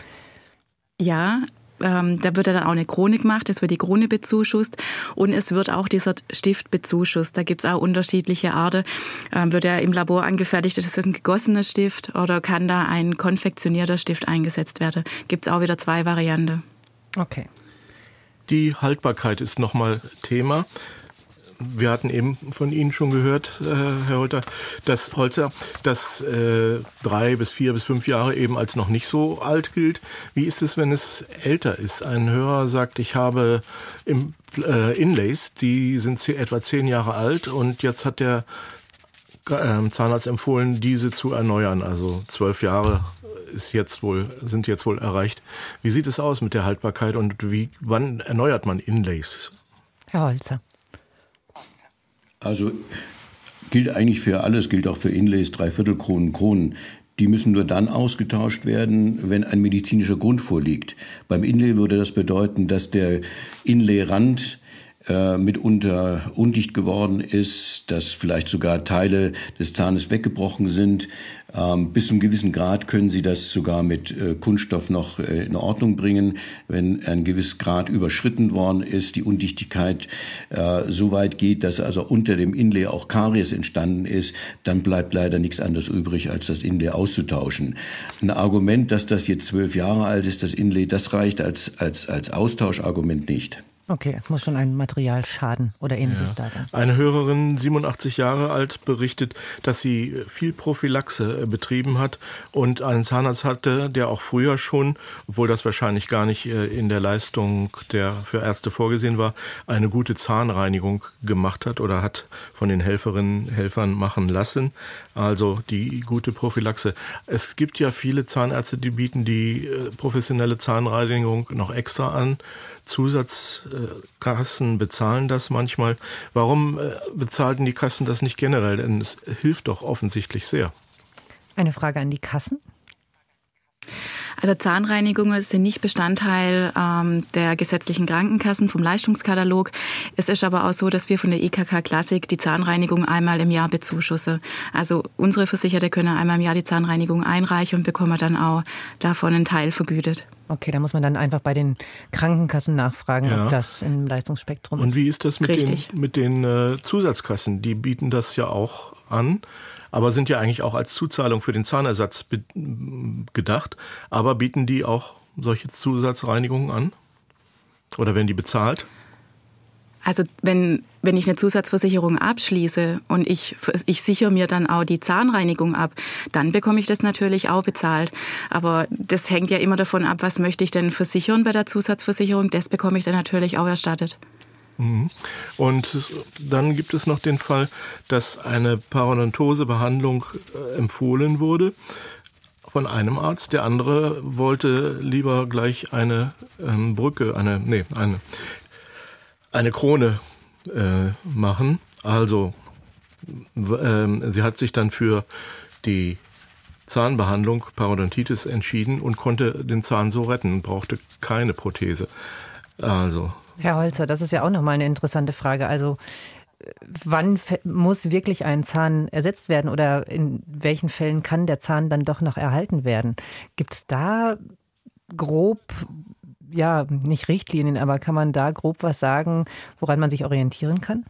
Ja, ähm, da wird dann auch eine Krone gemacht, es wird die Krone bezuschusst und es wird auch dieser Stift bezuschusst. Da gibt es auch unterschiedliche Arten. Ähm, wird er im Labor angefertigt, ist das ein gegossener Stift oder kann da ein konfektionierter Stift eingesetzt werden? Gibt es auch wieder zwei Varianten. Okay. Die Haltbarkeit ist nochmal Thema. Wir hatten eben von Ihnen schon gehört, äh, Herr Holter, dass Holzer, dass äh, drei bis vier bis fünf Jahre eben als noch nicht so alt gilt. Wie ist es, wenn es älter ist? Ein Hörer sagt, ich habe im, äh, Inlays, die sind etwa zehn Jahre alt und jetzt hat der äh, Zahnarzt empfohlen, diese zu erneuern. Also zwölf Jahre ist jetzt wohl, sind jetzt wohl erreicht. Wie sieht es aus mit der Haltbarkeit und wie, wann erneuert man Inlays? Herr Holzer. Also gilt eigentlich für alles, gilt auch für Inlays, Dreiviertelkronen, Kronen. Die müssen nur dann ausgetauscht werden, wenn ein medizinischer Grund vorliegt. Beim Inlay würde das bedeuten, dass der Inlayrand äh, mitunter undicht geworden ist, dass vielleicht sogar Teile des Zahnes weggebrochen sind. Ähm, bis zum gewissen Grad können Sie das sogar mit äh, Kunststoff noch äh, in Ordnung bringen. Wenn ein gewisses Grad überschritten worden ist, die Undichtigkeit äh, so weit geht, dass also unter dem Inlay auch Karies entstanden ist, dann bleibt leider nichts anderes übrig, als das Inlay auszutauschen. Ein Argument, dass das jetzt zwölf Jahre alt ist, das Inlay, das reicht als, als, als Austauschargument nicht. Okay, es muss schon ein Materialschaden oder ähnliches Ja. da sein. Eine Hörerin, 87 Jahre alt, berichtet, dass sie viel Prophylaxe äh, betrieben hat und einen Zahnarzt hatte, der auch früher schon, obwohl das wahrscheinlich gar nicht äh, in der Leistung der für Ärzte vorgesehen war, eine gute Zahnreinigung gemacht hat oder hat von den Helferinnen, Helfern machen lassen. Also die gute Prophylaxe. Es gibt ja viele Zahnärzte, die bieten die äh, professionelle Zahnreinigung noch extra an. Zusatzkassen bezahlen das manchmal. Warum äh, bezahlten die Kassen das nicht generell? Denn es hilft doch offensichtlich sehr. Eine Frage an die Kassen. Also Zahnreinigungen sind nicht Bestandteil ähm, der gesetzlichen Krankenkassen vom Leistungskatalog. Es ist aber auch so, dass wir von der IKK Klassik die Zahnreinigung einmal im Jahr bezuschussen. Also unsere Versicherte können einmal im Jahr die Zahnreinigung einreichen und bekommen dann auch davon einen Teil vergütet. Okay, da muss man dann einfach bei den Krankenkassen nachfragen, Ja. ob das im Leistungsspektrum ist. Und wie ist das mit Richtig. den, mit den äh, Zusatzkassen? Die bieten das ja auch an, aber sind ja eigentlich auch als Zuzahlung für den Zahnersatz gedacht. Aber bieten die auch solche Zusatzreinigungen an? Oder werden die bezahlt? Also wenn, wenn ich eine Zusatzversicherung abschließe und ich, ich sichere mir dann auch die Zahnreinigung ab, dann bekomme ich das natürlich auch bezahlt. Aber das hängt ja immer davon ab, was möchte ich denn versichern bei der Zusatzversicherung. Das bekomme ich dann natürlich auch erstattet. Mhm. Und dann gibt es noch den Fall, dass eine Parodontosebehandlung äh, empfohlen wurde von einem Arzt. Der andere wollte lieber gleich eine ähm, Brücke, eine, nee, eine, eine Krone äh, machen. Also ähm, sie hat sich dann für die Zahnbehandlung Parodontitis entschieden und konnte den Zahn so retten, brauchte keine Prothese. Also Herr Holzer, das ist ja auch nochmal eine interessante Frage. Also wann muss wirklich ein Zahn ersetzt werden oder in welchen Fällen kann der Zahn dann doch noch erhalten werden? Gibt es da grob, ja, nicht Richtlinien, aber kann man da grob was sagen, woran man sich orientieren kann?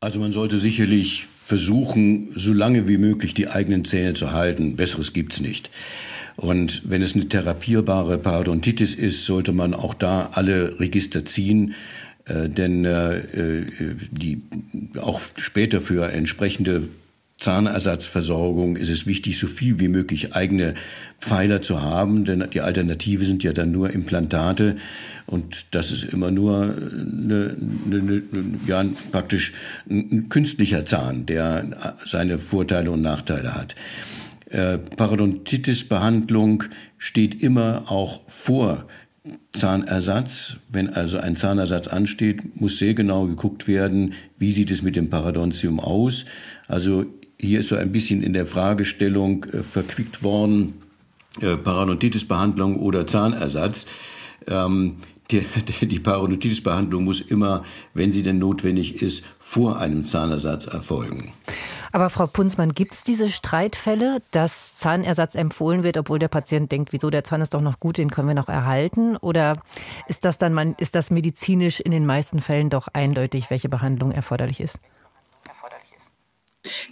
Also man sollte sicherlich versuchen, so lange wie möglich die eigenen Zähne zu halten. Besseres gibt's nicht. Und wenn es eine therapierbare Parodontitis ist, sollte man auch da alle Register ziehen, äh, denn äh, äh, die, auch später für entsprechende Zahnersatzversorgung ist es wichtig, so viel wie möglich eigene Pfeiler zu haben, denn die Alternative sind ja dann nur Implantate und das ist immer nur eine, eine, eine, ja, praktisch ein künstlicher Zahn, der seine Vorteile und Nachteile hat. Äh, Parodontitis-Behandlung steht immer auch vor Zahnersatz. Wenn also ein Zahnersatz ansteht, muss sehr genau geguckt werden, wie sieht es mit dem Parodontium aus. Also hier ist so ein bisschen in der Fragestellung äh, verquickt worden, äh, Parodontitis-Behandlung oder Zahnersatz. Ähm, die, die Parodontitis-Behandlung muss immer, wenn sie denn notwendig ist, vor einem Zahnersatz erfolgen. Aber Frau Punzmann, gibt es diese Streitfälle, dass Zahnersatz empfohlen wird, obwohl der Patient denkt, wieso der Zahn ist doch noch gut, den können wir noch erhalten? Oder ist das dann ist das medizinisch in den meisten Fällen doch eindeutig, welche Behandlung erforderlich ist?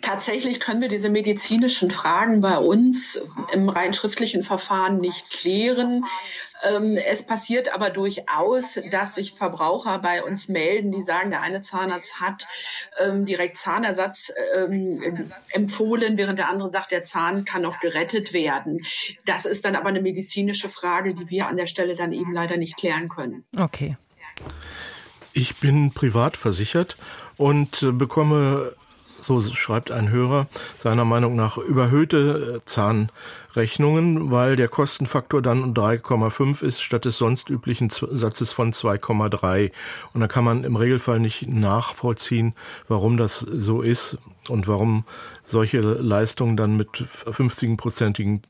Tatsächlich können wir diese medizinischen Fragen bei uns im rein schriftlichen Verfahren nicht klären. Ähm, Es passiert aber durchaus, dass sich Verbraucher bei uns melden, die sagen, der eine Zahnarzt hat ähm, direkt Zahnersatz ähm, empfohlen, während der andere sagt, der Zahn kann noch gerettet werden. Das ist dann aber eine medizinische Frage, die wir an der Stelle dann eben leider nicht klären können. Okay. Ich bin privat versichert und äh, bekomme so schreibt ein Hörer, seiner Meinung nach überhöhte äh, Zahnrechnungen, weil der Kostenfaktor dann 3,5 ist, statt des sonst üblichen Satzes von 2,3. Und da kann man im Regelfall nicht nachvollziehen, warum das so ist und warum solche Leistungen dann mit 50-prozentigen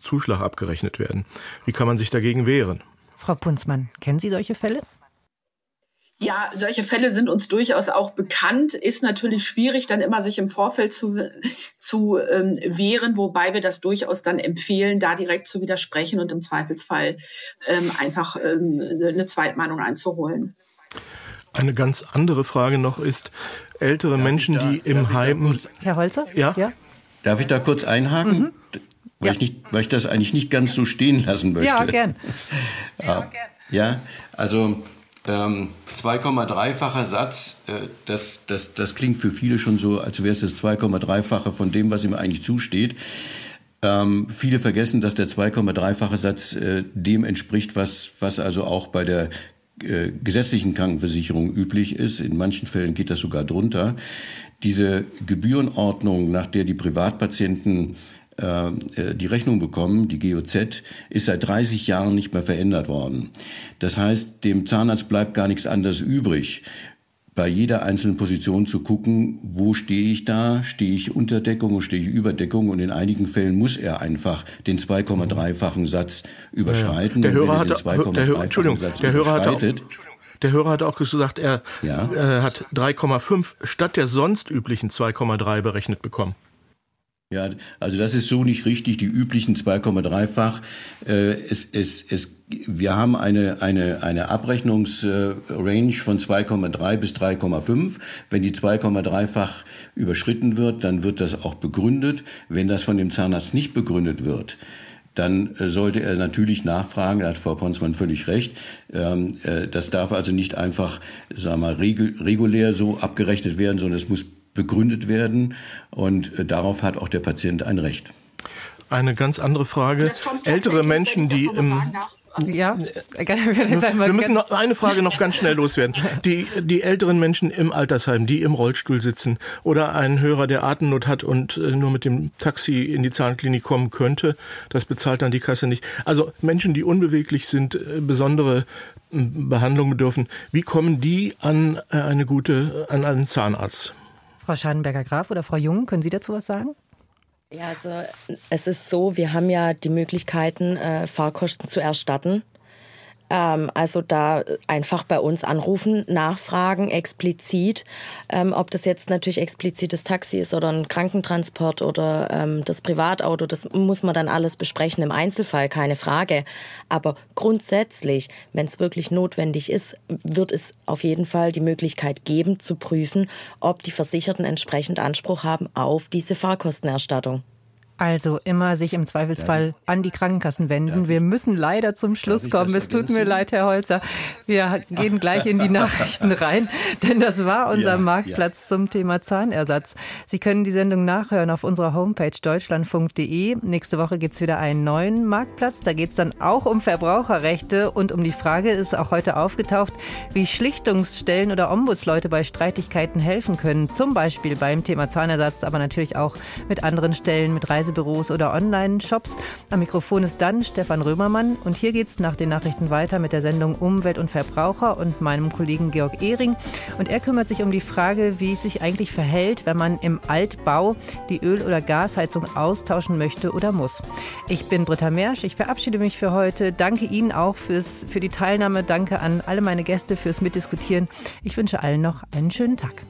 Zuschlag abgerechnet werden. Wie kann man sich dagegen wehren? Frau Punzmann, kennen Sie solche Fälle? Ja, solche Fälle sind uns durchaus auch bekannt. Ist natürlich schwierig, dann immer sich im Vorfeld zu, zu ähm, wehren, wobei wir das durchaus dann empfehlen, da direkt zu widersprechen und im Zweifelsfall ähm, einfach ähm, eine Zweitmeinung einzuholen. Eine ganz andere Frage noch ist, ältere darf Menschen, da, die im Heim... Herr Holzer? Ja? ja? Darf ich da kurz einhaken? Mhm. Weil, ja. ich nicht, weil ich das eigentlich nicht ganz so stehen lassen möchte. Ja, gern. ja, ja also ähm, 2,3-facher Satz, äh, das, das, das klingt für viele schon so, als wäre es das 2,3-fache von dem, was ihm eigentlich zusteht. Ähm, viele vergessen, dass der 2,3-fache Satz äh, dem entspricht, was, was also auch bei der äh, gesetzlichen Krankenversicherung üblich ist. In manchen Fällen geht das sogar drunter. Diese Gebührenordnung, nach der die Privatpatienten die Rechnung bekommen, die GOZ, ist seit 30 Jahren nicht mehr verändert worden. Das heißt, dem Zahnarzt bleibt gar nichts anderes übrig, bei jeder einzelnen Position zu gucken, wo stehe ich da, stehe ich unter Deckung stehe ich über Deckung und in einigen Fällen muss er einfach den 2,3-fachen Satz überschreiten. Der Hörer hat, der, Hörer, Entschuldigung, der Hörer hat auch, der Hörer hat auch gesagt, er ja. äh, hat 3,5 statt der sonst üblichen 2,3 berechnet bekommen. Ja, also das ist so nicht richtig. Die üblichen 2,3-fach. Äh, es, es, es, wir haben eine, eine, eine Abrechnungsrange von 2,3 bis 3,5. Wenn die 2,3-fach überschritten wird, dann wird das auch begründet. Wenn das von dem Zahnarzt nicht begründet wird, dann äh, sollte er natürlich nachfragen, da hat Frau Ponsmann völlig recht. Ähm, äh, das darf also nicht einfach, sagen wir mal, regulär so abgerechnet werden, sondern es muss begründet werden. Und äh, darauf hat auch der Patient ein Recht. Eine ganz andere Frage. Ältere Menschen, die im ja, wir müssen noch eine Frage noch ganz schnell loswerden. Die, die älteren Menschen im Altersheim, die im Rollstuhl sitzen oder ein Hörer, der Atemnot hat und äh, nur mit dem Taxi in die Zahnklinik kommen könnte, das bezahlt dann die Kasse nicht. Also Menschen, die unbeweglich sind, äh, besondere Behandlung bedürfen. Wie kommen die an eine gute, an einen Zahnarzt? Frau Schadenberger-Graf oder Frau Jung, können Sie dazu was sagen? Ja, also es ist so, wir haben ja die Möglichkeiten, äh, Fahrkosten zu erstatten. Ähm, also da einfach bei uns anrufen, nachfragen, explizit, ähm, ob das jetzt natürlich explizit das Taxi ist oder ein Krankentransport oder ähm, das Privatauto, das muss man dann alles besprechen im Einzelfall, keine Frage. Aber grundsätzlich, wenn es wirklich notwendig ist, wird es auf jeden Fall die Möglichkeit geben, zu prüfen, ob die Versicherten entsprechend Anspruch haben auf diese Fahrkostenerstattung. Also immer sich im Zweifelsfall an die Krankenkassen wenden. Wir müssen leider zum Schluss kommen. Es tut mir leid, Herr Holzer. Wir gehen gleich in die Nachrichten rein, denn das war unser ja, Marktplatz ja. zum Thema Zahnersatz. Sie können die Sendung nachhören auf unserer Homepage deutschlandfunk.de. Nächste Woche gibt's wieder einen neuen Marktplatz. Da geht's dann auch um Verbraucherrechte und um die Frage, ist auch heute aufgetaucht, wie Schlichtungsstellen oder Ombudsleute bei Streitigkeiten helfen können. Zum Beispiel beim Thema Zahnersatz, aber natürlich auch mit anderen Stellen, mit Reise Reisebüros oder Online-Shops. Am Mikrofon ist dann Stefan Römermann und hier geht es nach den Nachrichten weiter mit der Sendung Umwelt und Verbraucher und meinem Kollegen Georg Ehring. Und er kümmert sich um die Frage, wie es sich eigentlich verhält, wenn man im Altbau die Öl- oder Gasheizung austauschen möchte oder muss. Ich bin Britta Mersch, ich verabschiede mich für heute. Danke Ihnen auch fürs, für die Teilnahme. Danke an alle meine Gäste fürs Mitdiskutieren. Ich wünsche allen noch einen schönen Tag.